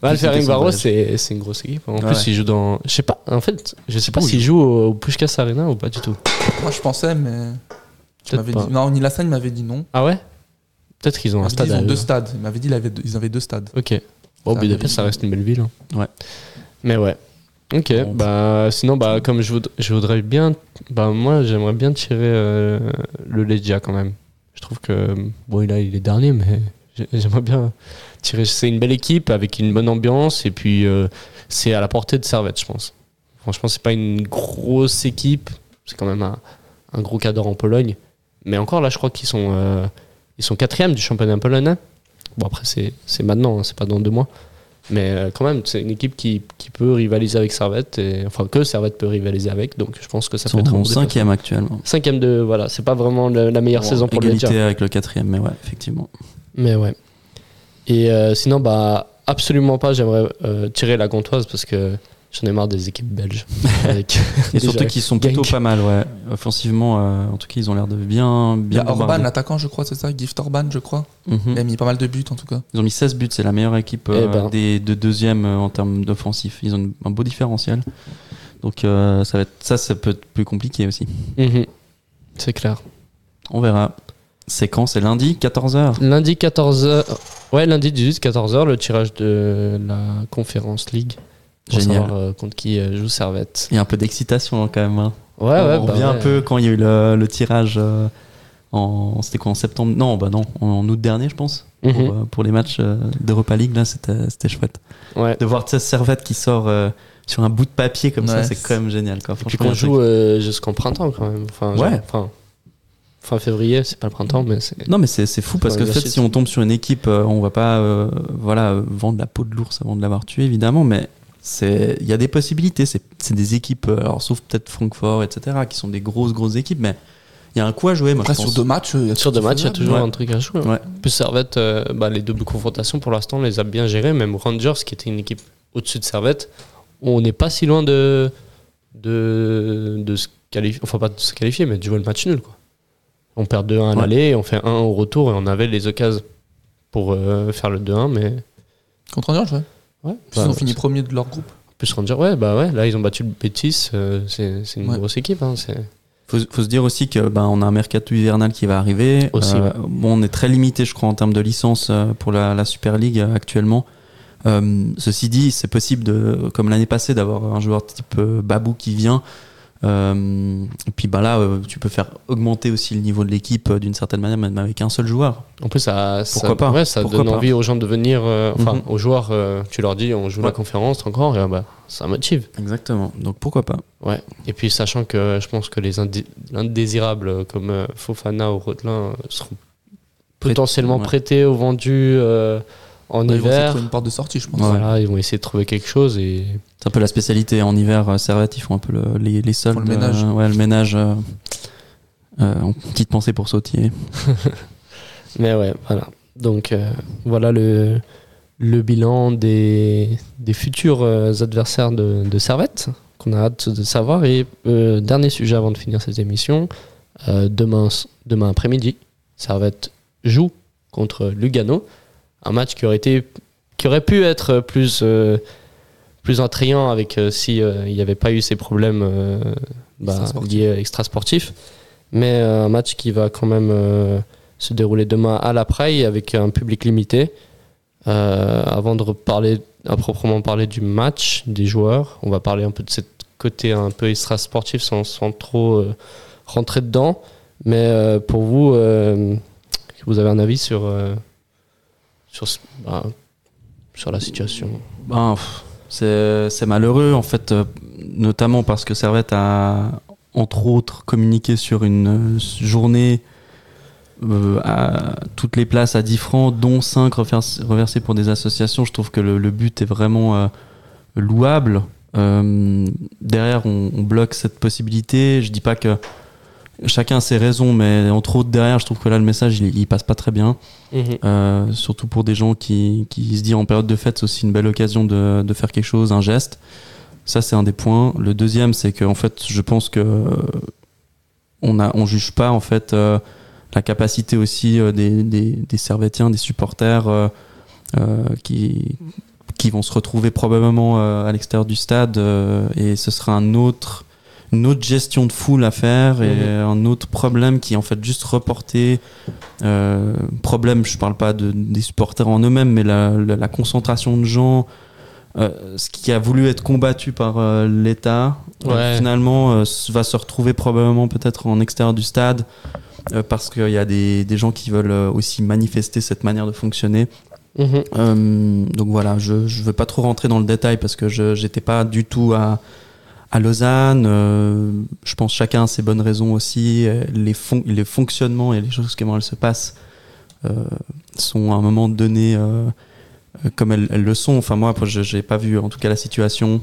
S5: bah, le
S7: Plus c'était
S5: Ferenc
S7: son
S5: Barros,
S7: voyage.
S5: c'est c'est une grosse équipe. En
S7: Ouais.
S5: plus, ils jouent dans. Je sais pas, en fait, je sais pas s'ils
S7: ils
S5: jouent au, au Puskás Arena ou pas du tout.
S6: Moi, je pensais, mais. Tu m'avais dit... Non, Nilassan m'avait dit non.
S5: Ah ouais? Peut-être qu'ils ont un
S6: dit,
S5: stade
S6: ils ont
S5: eux.
S6: deux stades. Il m'avait dit qu'ils avaient, deux- ils avaient deux stades.
S5: Ok. Bon, Budapest, ça reste une belle ville. hein.
S7: Ouais.
S5: Mais ouais. Ok.
S7: Bon.
S5: Bah, sinon, bah, comme je, voud- je voudrais bien. Bah, moi, j'aimerais bien tirer euh, le Legia quand même. Je trouve que. Bon, là, il est dernier, mais (laughs) j'ai- j'aimerais bien tirer. C'est une belle équipe avec une bonne ambiance et puis euh, c'est à la portée de Servette, je pense. Franchement, c'est pas une grosse équipe. C'est quand même un, un gros cadre en Pologne. Mais encore là, je crois qu'ils sont, euh, ils sont quatrième du championnat polonais. Bon, après, c'est maintenant, hein, c'est pas dans deux mois. Mais euh, quand même, c'est une équipe qui, qui peut rivaliser avec Servette. Et, enfin, que Servette peut rivaliser avec. Donc, je pense que ça
S7: Ils
S5: peut être un
S7: cinquième actuellement.
S5: Cinquième de. Voilà, c'est pas vraiment le- la meilleure
S7: Bon,
S5: saison pour le
S7: Égalité avec le quatrième, mais ouais, effectivement.
S5: Mais ouais. Et euh, sinon, bah, absolument pas, j'aimerais euh, tirer la Gantoise parce que j'en ai marre des équipes belges. (laughs) Avec
S7: Et surtout qu'ils sont plutôt
S5: Genk.
S7: pas mal, ouais. Offensivement, euh, en tout cas, ils ont l'air de bien,
S6: Il y
S7: bien
S6: a Orban, l'attaquant, je crois, c'est ça? Gift Orban, je crois.
S7: Mhm.
S6: Il a mis pas mal de buts, en tout cas.
S7: Ils ont mis 16 buts, c'est la meilleure équipe euh,
S5: Eh ben.
S7: des, de deuxième euh, en termes d'offensif. Ils ont un beau différentiel. Donc euh, ça, va être, ça, ça peut être plus compliqué aussi.
S5: Mhm. C'est clair.
S7: On verra. C'est quand? C'est lundi, 14h
S5: Lundi 14h. Ouais, lundi 18, 14h, le tirage de la Conférence League. Pour
S7: Génial.
S5: savoir euh, contre qui euh, joue Servette.
S7: Il y a un peu d'excitation hein, quand même. hein.
S5: Ouais, ouais,
S7: on
S5: bah
S7: revient un peu quand il y a eu le, le tirage euh, en. C'était quoi en septembre? Non, bah non, en, en août dernier, je pense. pour,
S5: Mhm.
S7: euh, pour les matchs euh, d'Europa League. Là, c'était chouette.
S5: Ouais.
S7: De voir cette servette qui sort euh, sur un bout de papier comme ça,
S6: Ouais,
S7: c'est
S6: c'est-
S7: quand même génial. Quoi.
S5: Et puis qu'on joue euh, jusqu'en printemps quand même. Enfin,
S7: Ouais.
S5: enfin, fin février, c'est pas le printemps, mais c'est.
S7: Non mais c'est fou parce que en fait, si on tombe sur une équipe, euh, on va pas euh, voilà vendre la peau de l'ours avant de l'avoir tué évidemment, mais c'est il y a des possibilités. C'est c'est des équipes, euh, alors sauf peut-être Francfort, etc., qui sont des grosses grosses équipes, mais il y a un coup à jouer. Moi,
S6: Après,
S7: je
S6: sur deux matchs, il y a
S5: Sur deux matchs, il y a toujours
S7: Ouais.
S5: un truc à jouer.
S7: Ouais.
S5: Plus Servette, euh, bah, les doubles confrontations pour l'instant, on les a bien gérées. Même Rangers, qui était une équipe au-dessus de Servette, on n'est pas si loin de, de, de se qualifier, enfin pas de se qualifier, mais de jouer le match nul. Quoi. On perd 2-1 à
S7: Ouais.
S5: l'aller, on fait 1 au retour et on avait les occasions pour euh, faire le 2-1, mais.
S6: Contre Rangers, ouais.
S5: Ouais,
S6: Ils ont
S5: bah,
S6: fini premier de leur groupe.
S5: Plus Rangers, ouais, bah ouais, là ils ont battu le Betis, euh, c'est une
S6: Ouais.
S5: grosse équipe. Hein,
S7: Faut, faut se dire aussi que ben on a un mercato hivernal qui va arriver.
S5: Aussi,
S7: Euh,
S5: ouais.
S7: Bon, on est très limité, je crois, en termes de licence euh, pour la, la Super League euh, actuellement. Euh, ceci dit, c'est possible de, comme l'année passée, d'avoir un joueur type euh, Babou qui vient. Euh, et puis bah là, euh, tu peux faire augmenter aussi le niveau de l'équipe euh, d'une certaine manière, même avec un seul joueur.
S5: En plus, ça,
S7: Pourquoi
S5: ça,
S7: pas?
S5: ouais, ça
S7: Pourquoi
S5: donne
S7: pas?
S5: envie aux gens de venir, euh, enfin
S7: Mhm.
S5: aux joueurs, euh, tu leur dis on joue la conférence encore, et ah bah, ça motive.
S7: Exactement. Donc pourquoi pas?
S5: Ouais. Et puis sachant que je pense que les indé- indésirables euh, comme euh, Fofana ou Rotelin euh, seront potentiellement
S7: ouais.
S5: prêtés ou vendus en
S6: Ouais, ils vont essayer de
S5: hiver.
S6: trouver une porte de sortie, je pense.
S5: Voilà, ils vont essayer de trouver quelque chose et
S7: C'est un peu la spécialité en hiver. euh, Servette, ils font un peu le- les, les soldes.
S6: le ménage.
S7: euh, ouais, le ménage. euh, euh, en petite pensée pour Sautier. (laughs)
S5: Mais ouais, voilà. Donc euh, voilà le, le bilan des, des futurs euh, adversaires de, de Servette qu'on a hâte de savoir. Et euh, dernier sujet avant de finir cette émission, euh, demain, demain après-midi, Servette joue contre Lugano. Un match qui aurait, été, qui aurait pu être plus, euh, plus attrayant avec euh, si euh, il n'y avait pas eu ces problèmes euh, bah, liés extrasportifs. Mais euh, un match qui va quand même se dérouler demain à la Praille avec un public limité. Avant de reparler, à proprement parler du match, des joueurs, on va parler un peu de ce côté un peu extra-sportif sans, sans trop rentrer dedans. Mais pour vous, vous avez un avis sur, sur, bah, sur la situation
S7: Ben, c'est malheureux en fait, euh, notamment parce que Servette a entre autres communiqué sur une euh, journée euh, à toutes les places à 10 francs, dont 5 reversés, pour des associations. Je trouve que le, but est vraiment louable. Derrière, on, on bloque cette possibilité. Je dis pas que chacun a ses raisons, mais entre autres derrière, je trouve que là le message il, il passe pas très bien. Euh, surtout pour des gens qui, qui se disent en période de fête, c'est aussi une belle occasion de, de faire quelque chose, un geste. Ça, c'est un des points. Le deuxième, c'est que en fait, je pense que euh, on a, on juge pas en fait euh, la capacité aussi des, des, des Servétiens, des supporters qui qui vont se retrouver probablement à l'extérieur du stade et ce sera un autre une autre gestion de foule à faire et
S5: Mhm.
S7: un autre problème qui est en fait juste reporté euh, problème, je parle pas de, des supporters en eux-mêmes, mais la, la- la concentration de gens, euh, ce qui a voulu être combattu par euh, l'État, euh,
S5: Ouais.
S7: finalement va se retrouver probablement peut-être en extérieur du stade, parce qu'il y a des, des gens qui veulent aussi manifester cette manière de fonctionner.
S5: Mhm.
S7: Euh, donc voilà, je ne veux pas trop rentrer dans le détail parce que je n'étais pas du tout à, à Lausanne. Euh, je pense chacun a ses bonnes raisons aussi. Les, fon- les fonctionnements et les choses, comment elles se passent, euh, sont à un moment donné euh, comme elles, elles le sont. Enfin, moi, je n'ai pas vu en tout cas la situation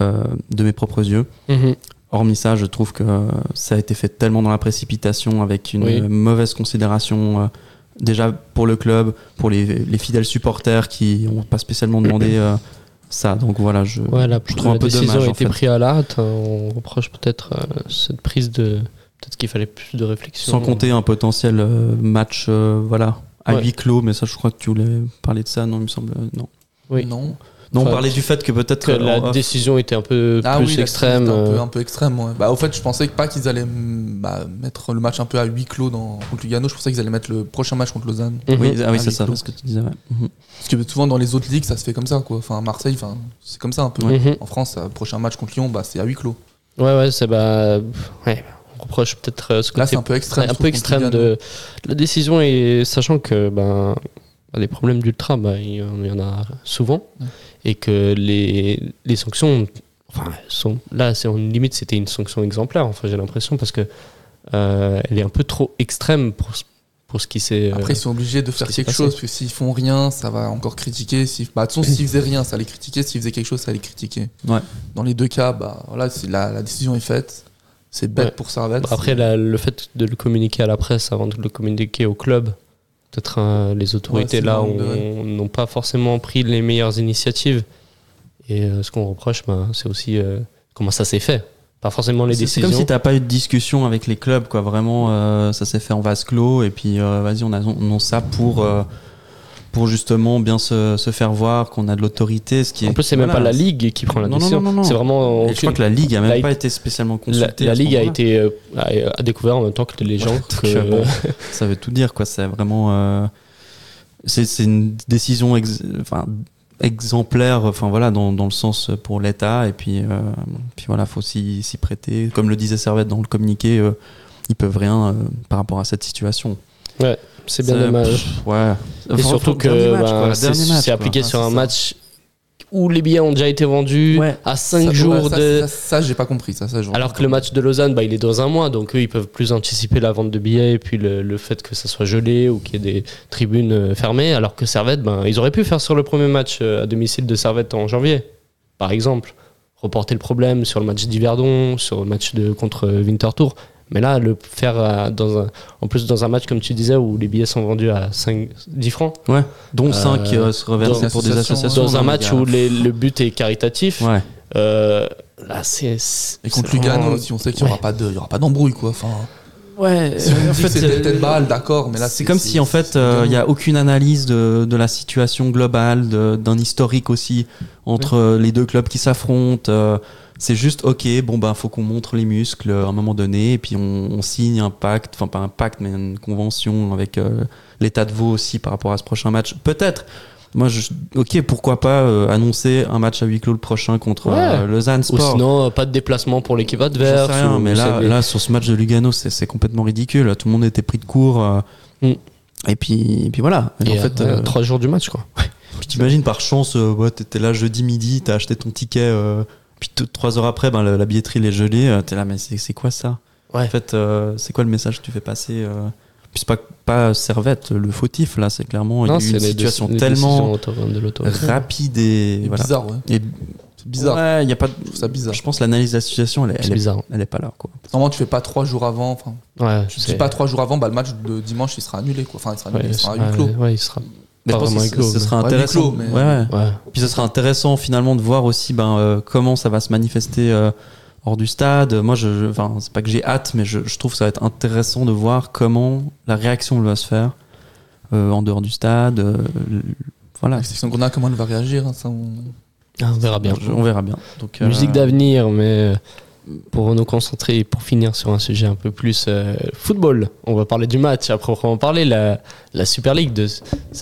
S7: de mes propres yeux.
S5: Mhm.
S7: Hormis ça, je trouve que ça a été fait tellement dans la précipitation avec une
S5: Oui.
S7: mauvaise considération. déjà pour le club, pour les, les fidèles supporters qui n'ont pas spécialement demandé ça. Donc voilà, je,
S5: Ouais, la,
S7: je trouve
S5: la
S7: un peu
S5: décision
S7: dommage.
S5: a
S7: en
S5: été
S7: fait.
S5: prise à la hâte. On reproche peut-être euh, cette prise de. Peut-être qu'il fallait plus de réflexion.
S7: Sans compter un potentiel euh, match euh, voilà, à
S5: Ouais.
S7: huis clos, mais ça je crois que tu voulais parler de ça, non, il me semble. Non,
S5: Oui.
S6: Non.
S7: Non
S5: Enfin,
S7: on parlait du fait que peut-être
S5: que
S7: euh,
S5: la
S7: off-
S5: décision était un peu
S6: Ah
S5: plus
S6: oui,
S5: extrême.
S6: c'était Un peu,
S5: euh,
S6: un peu extrême, ouais. Bah, au fait, je pensais pas qu'ils allaient bah, mettre le match un peu à huis clos dans, contre Lugano. Je pensais qu'ils allaient mettre le prochain match contre Lausanne.
S5: mhm.
S7: Oui, ah oui
S6: à
S7: c'est ça, ce que tu disais. ouais. Mhm.
S6: Parce que souvent dans les autres ligues, ça se fait comme ça, quoi. Enfin, Marseille, enfin, c'est comme ça un peu.
S5: Mhm.
S6: En France, le prochain match contre Lyon, bah, c'est à huis clos.
S5: Ouais, ouais, c'est bah. Ouais, on reproche peut-être euh, ce
S6: Là,
S5: côté
S6: c'est un peu extrême.
S5: un peu extrême de la décision et sachant que ben bah, des problèmes d'ultra, il y en- il y en a souvent. Et que les, les sanctions, enfin, sont, là, c'est en limite, c'était une sanction exemplaire, enfin, j'ai l'impression, parce que euh, elle est un peu trop extrême pour, ce- pour ce qui s'est. euh,
S6: Après, ils sont obligés de faire quelque chose, parce que s'ils font rien, ça va encore critiquer. Si, bah, de toute façon, s'ils faisaient rien, ça allait critiquer. S'ils faisaient quelque chose, ça allait critiquer.
S7: Ouais.
S6: Dans les deux cas, bah, voilà, c'est la, la décision est faite. C'est bête
S5: Ouais.
S6: pour Servette.
S5: Après, la- le fait de le communiquer à la presse avant de le communiquer au club, peut-être euh, les autorités
S6: Ouais,
S5: là n'ont pas forcément pris les meilleures initiatives. Et euh, ce qu'on reproche, bah, c'est aussi euh, comment ça s'est fait. Pas forcément les
S7: C'est- C'est
S5: décisions.
S7: comme si t'as pas eu de discussion avec les clubs, quoi. Vraiment, euh, ça s'est fait en vase clos, et puis vas-y, on annonce ça pour, pour justement bien se, se faire voir qu'on a de l'autorité. Ce qui est,
S5: en plus, c'est même pas la Ligue qui prend la
S7: Non,
S5: décision.
S7: non, non, non.
S5: C'est vraiment.
S7: Je crois que la Ligue a même
S5: La-
S7: pas été spécialement consultée.
S5: la Ligue a été euh, a, a découvert en même temps que les gens (laughs)
S7: Ouais,
S5: que.
S7: donc, euh, bon, ça veut tout dire, quoi. C'est vraiment. euh, c'est une décision ex- enfin, exemplaire, enfin voilà, dans, dans le sens pour l'État. Et puis, euh, puis voilà, faut s'y prêter. Comme le disait Servette dans le communiqué, ils peuvent rien par rapport à cette situation.
S5: Ouais, c'est bien dommage.
S7: pff, ouais.
S5: Et
S7: Enfin,
S5: surtout que
S7: match,
S5: bah, c'est
S7: match,
S5: appliqué sur un
S6: ça.
S5: match où les billets ont déjà été vendus
S7: Ouais.
S5: à 5
S6: Ça,
S5: jours
S6: ça,
S5: de.
S6: Ça, ça, j'ai pas compris. Ça,
S5: Alors que le match de Lausanne, bah, il est dans un mois, donc eux, ils peuvent plus anticiper la vente de billets et puis le, le fait que ça soit gelé ou qu'il y ait des tribunes euh, fermées. Alors que Servette, ben, ils auraient pu faire sur le premier match euh, à domicile de Servette en janvier, par exemple. Reporter le problème sur le match d'Yverdon, sur le match de, contre Winterthur. Mais là, le faire euh, dans un, en plus dans un match, comme tu disais, où les billets sont vendus à 5, 10 francs,
S7: Ouais. Dont
S5: Euh,
S7: 5 se reversés
S6: dans-
S7: pour des
S6: associations,
S5: dans un match où les- le but est caritatif,
S7: Ouais.
S5: euh, là, c'est. c'est-
S6: Et contre
S5: c'est
S6: Lugano
S5: vraiment-
S6: aussi, on sait qu'il n'y aura pas de, il y aura pas d'embrouille, quoi. Enfin,
S7: Ouais.
S6: si on
S7: en
S6: dit
S7: fait, euh,
S6: peut-être balle, d'accord, mais là,
S7: c'est comme si en fait
S6: c'est
S7: euh, il
S6: Lugano.
S7: n'y a aucune analyse de, de la situation globale, d'un historique aussi entre euh, les deux clubs qui s'affrontent. euh, c'est juste ok, bon ben faut qu'on montre les muscles à un moment donné, et puis on, on signe un pacte, enfin pas un pacte mais une convention avec euh, l'état de Vaud aussi par rapport à ce prochain match. Peut-être. Moi, je, ok, pourquoi pas euh, annoncer un match à huis clos le prochain contre
S5: Ouais.
S7: euh, Lausanne
S5: Ou sinon, euh, pas de déplacement pour l'équipe adverse.
S7: sais rien,
S5: ou-
S7: mais
S5: ou
S7: là, là, sur ce match de Lugano, c'est complètement ridicule. Tout le monde était pris de court. euh,
S5: Mm.
S7: Et puis, et puis voilà. Et
S5: Et
S7: en fait, euh,
S5: trois jours du match, quoi. (laughs)
S7: puis t'imagines par chance, euh, ouais, t'étais là jeudi midi, t'as acheté ton ticket, euh, puis trois heures après, ben, la, la billetterie est gelée. euh, T'es là, mais c'est c'est quoi ça?
S5: Ouais.
S7: En fait, euh, c'est quoi le message que tu fais passer euh? Puis c'est pas, pas Servette le fautif là, c'est clairement
S5: Non,
S7: il une
S5: les
S7: situation tellement
S5: de
S7: rapide et, voilà.
S6: bizarre, ouais.
S7: Et
S6: C'est bizarre.
S7: Ouais, il y a pas. de-
S6: Je trouve ça bizarre.
S7: Je pense que l'analyse de la situation, elle, est-
S5: C'est
S7: elle, est,
S5: bizarre.
S7: elle est pas là quoi.
S6: Normalement, tu fais pas trois jours avant. Enfin,
S5: Ouais,
S6: tu dis pas trois jours avant, bah, le match de dimanche, il sera annulé, quoi. Enfin, il sera annulé,
S5: ouais,
S6: il sera à
S5: ouais,
S6: huis clos.
S5: ouais, il sera.
S7: Mais
S5: Pas
S7: je pense
S5: vraiment
S7: que
S5: huis clos,
S7: ce, sera intéressant.
S6: clos, mais-
S7: ouais, ouais.
S5: Ouais.
S7: Puis ce sera intéressant finalement de voir aussi ben, euh, comment ça va se manifester euh, hors du stade. Moi, je, je- enfin, c'est pas que j'ai hâte, mais je, je trouve que ça va être intéressant de voir comment la réaction va se faire euh, en dehors du stade. euh, voilà,
S6: section qu'on a, comment elle va réagir hein, ça, on-
S5: Ah, on verra bien.
S7: Je- on verra bien. Donc, euh,
S5: Musique d'avenir, mais euh, pour nous concentrer et pour finir sur un sujet un peu plus euh, football, on va parler du match à proprement parler, la, la Super League, de,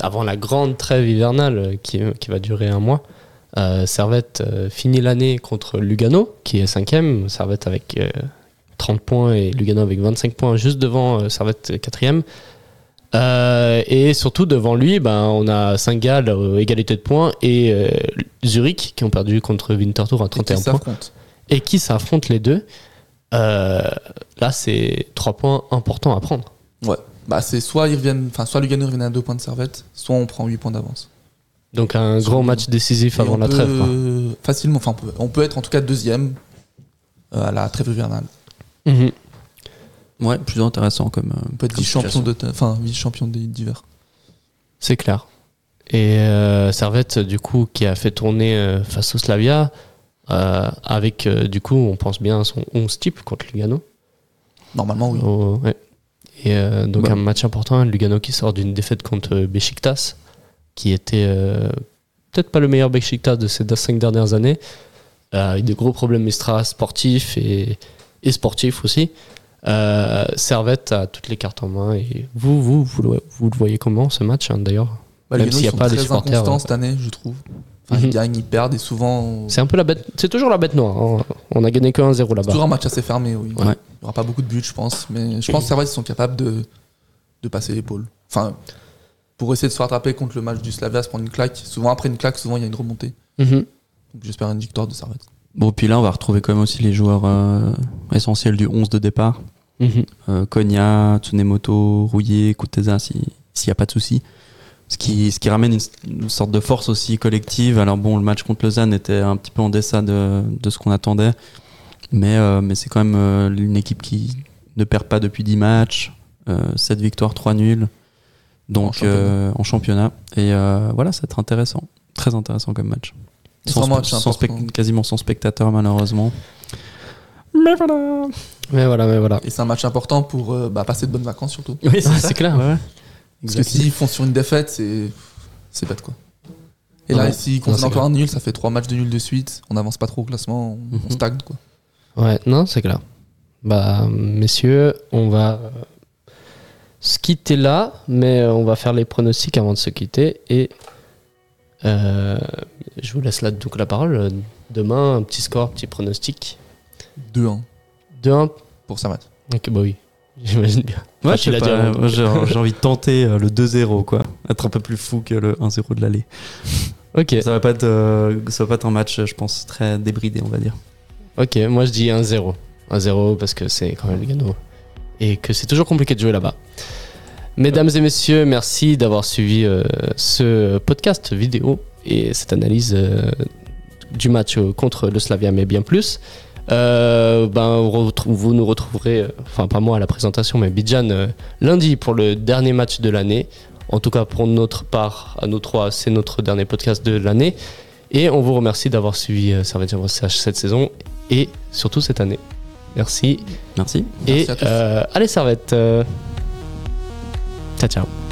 S5: avant la grande trêve hivernale euh, qui, qui va durer un mois. Euh, Servette euh, finit l'année contre Lugano, qui est cinquième. Servette avec euh, 30 points et Lugano avec 25 points, juste devant euh, Servette quatrième. Euh, et surtout devant lui, ben, on a Saint-Gall euh, égalité de points et euh, Zurich qui ont perdu contre Winterthur à
S6: et qui
S5: 31 points. Et qui s'affrontent les deux. Euh, là, c'est trois points importants à prendre.
S6: Ouais. Bah, c'est soit ils reviennent, enfin, soit Lugano revient à deux points de servette, soit on prend 8 points d'avance.
S5: Donc un
S6: Sur-
S5: grand match décisif avant
S6: on
S5: la
S6: peut,
S5: trêve. quoi.
S6: Facilement, enfin, on peut, on peut être en tout cas deuxième euh, à la trêve hivernale.
S5: Mhm.
S7: ouais, plutôt intéressant comme. euh,
S6: On peut être vice-champion de, enfin, vice-champion des- d'hiver.
S5: C'est clair. Et euh, Servette, du coup, qui a fait tourner euh, face au Slavia, euh, avec, euh, du coup, on pense bien à son 11 type contre Lugano.
S6: Normalement, oui.
S5: Ouais. Et euh, donc
S7: Bah.
S5: un match important, hein, Lugano qui sort d'une défaite contre Besiktas, qui était euh, peut-être pas le meilleur Besiktas de ces cinq dernières années, euh, avec des gros problèmes extra sportifs et, et sportifs aussi. Euh, Servette a toutes les cartes en main et vous, vous, vous, le- vous le voyez comment ce match hein, d'ailleurs?
S6: Bah,
S5: Même s'il y a pas des supporters, euh,
S6: cette année, je trouve. Enfin,
S5: Mhm.
S6: Ils gagnent, ils perdent et souvent.
S5: C'est un peu la bête, c'est toujours la bête noire. hein. On a gagné que 1-0
S6: C'est
S5: là-bas.
S6: toujours un match assez fermé, oui.
S7: Ouais.
S6: Il n'y aura pas beaucoup de buts, je pense. Mais je pense que Servette, ils sont capables de, de passer l'épaule. Enfin, pour essayer de se rattraper contre le match du Slavia, se prendre une claque. Souvent, après une claque, souvent, il y a une remontée.
S5: Mhm.
S6: Donc, j'espère une victoire de Servette.
S7: Bon, puis là, on va retrouver quand même aussi les joueurs euh, essentiels du 11 de départ.
S5: Mhm.
S7: Euh, Konya, Tsunemoto, Rouillé, Kuteza, si- s'il n'y a pas de souci. Ce qui, ce qui ramène une, une sorte de force aussi collective. Alors bon, le match contre Lausanne était un petit peu en deçà de, de ce qu'on attendait. Mais, euh, mais c'est quand même euh, une équipe qui ne perd pas depuis 10 matchs. Euh, 7 victoires, 3 nuls. Donc
S6: En championnat.
S7: euh, en championnat. Et euh, voilà, ça va être intéressant. Très intéressant comme match.
S6: C'est
S7: Sans,
S6: un match
S7: sans quasiment sans spectateur malheureusement. Mais voilà.
S5: Mais voilà, mais voilà.
S6: Et c'est un match important pour euh, bah, passer de bonnes vacances surtout.
S7: Oui,
S5: Ouais, c'est clair.
S7: Ouais, ouais.
S6: Parce que s'ils font sur une défaite, c'est c'est bête quoi. Et là,
S5: Ouais.
S6: s'ils
S5: Non,
S6: concèdent
S5: c'est
S6: encore un nul, ça fait trois matchs de nul de suite. On n'avance pas trop au classement, on, on
S7: Mhm.
S6: stagne quoi.
S5: Ouais, non, c'est clair. Bah, messieurs, on va euh, se quitter là, mais euh, on va faire les pronostics avant de se quitter. Et euh, je vous laisse là donc la parole. Demain, un petit score, petit pronostic.
S6: 2-1
S5: 2-1.
S6: pour Servette.
S5: Ok, bah oui, j'imagine bien.
S7: Moi, j'ai envie de tenter euh, le 2-0, quoi. Être un peu plus fou que le 1-0 de l'aller.
S5: Ok,
S7: Ça va pas être, euh, ça va pas être un match, je pense, très débridé, on va dire.
S5: ok, moi je dis 1-0. 1-0 parce que c'est quand même Lugano. Et que c'est toujours compliqué de jouer là-bas. Mesdames et messieurs, merci d'avoir suivi euh, ce podcast vidéo et cette analyse euh, du match contre le Slavia, mais bien plus. Euh, ben, vous, nous retrouverez, euh, enfin pas moi à la présentation, mais Bidjan euh, lundi pour le dernier match de l'année. En tout cas, pour notre part, à nous trois, c'est notre dernier podcast de l'année. Et on vous remercie d'avoir suivi Servette CH cette saison et surtout cette année. Merci.
S7: Merci.
S5: et
S6: Merci à tous.
S5: euh, allez, Servette. ciao, ciao.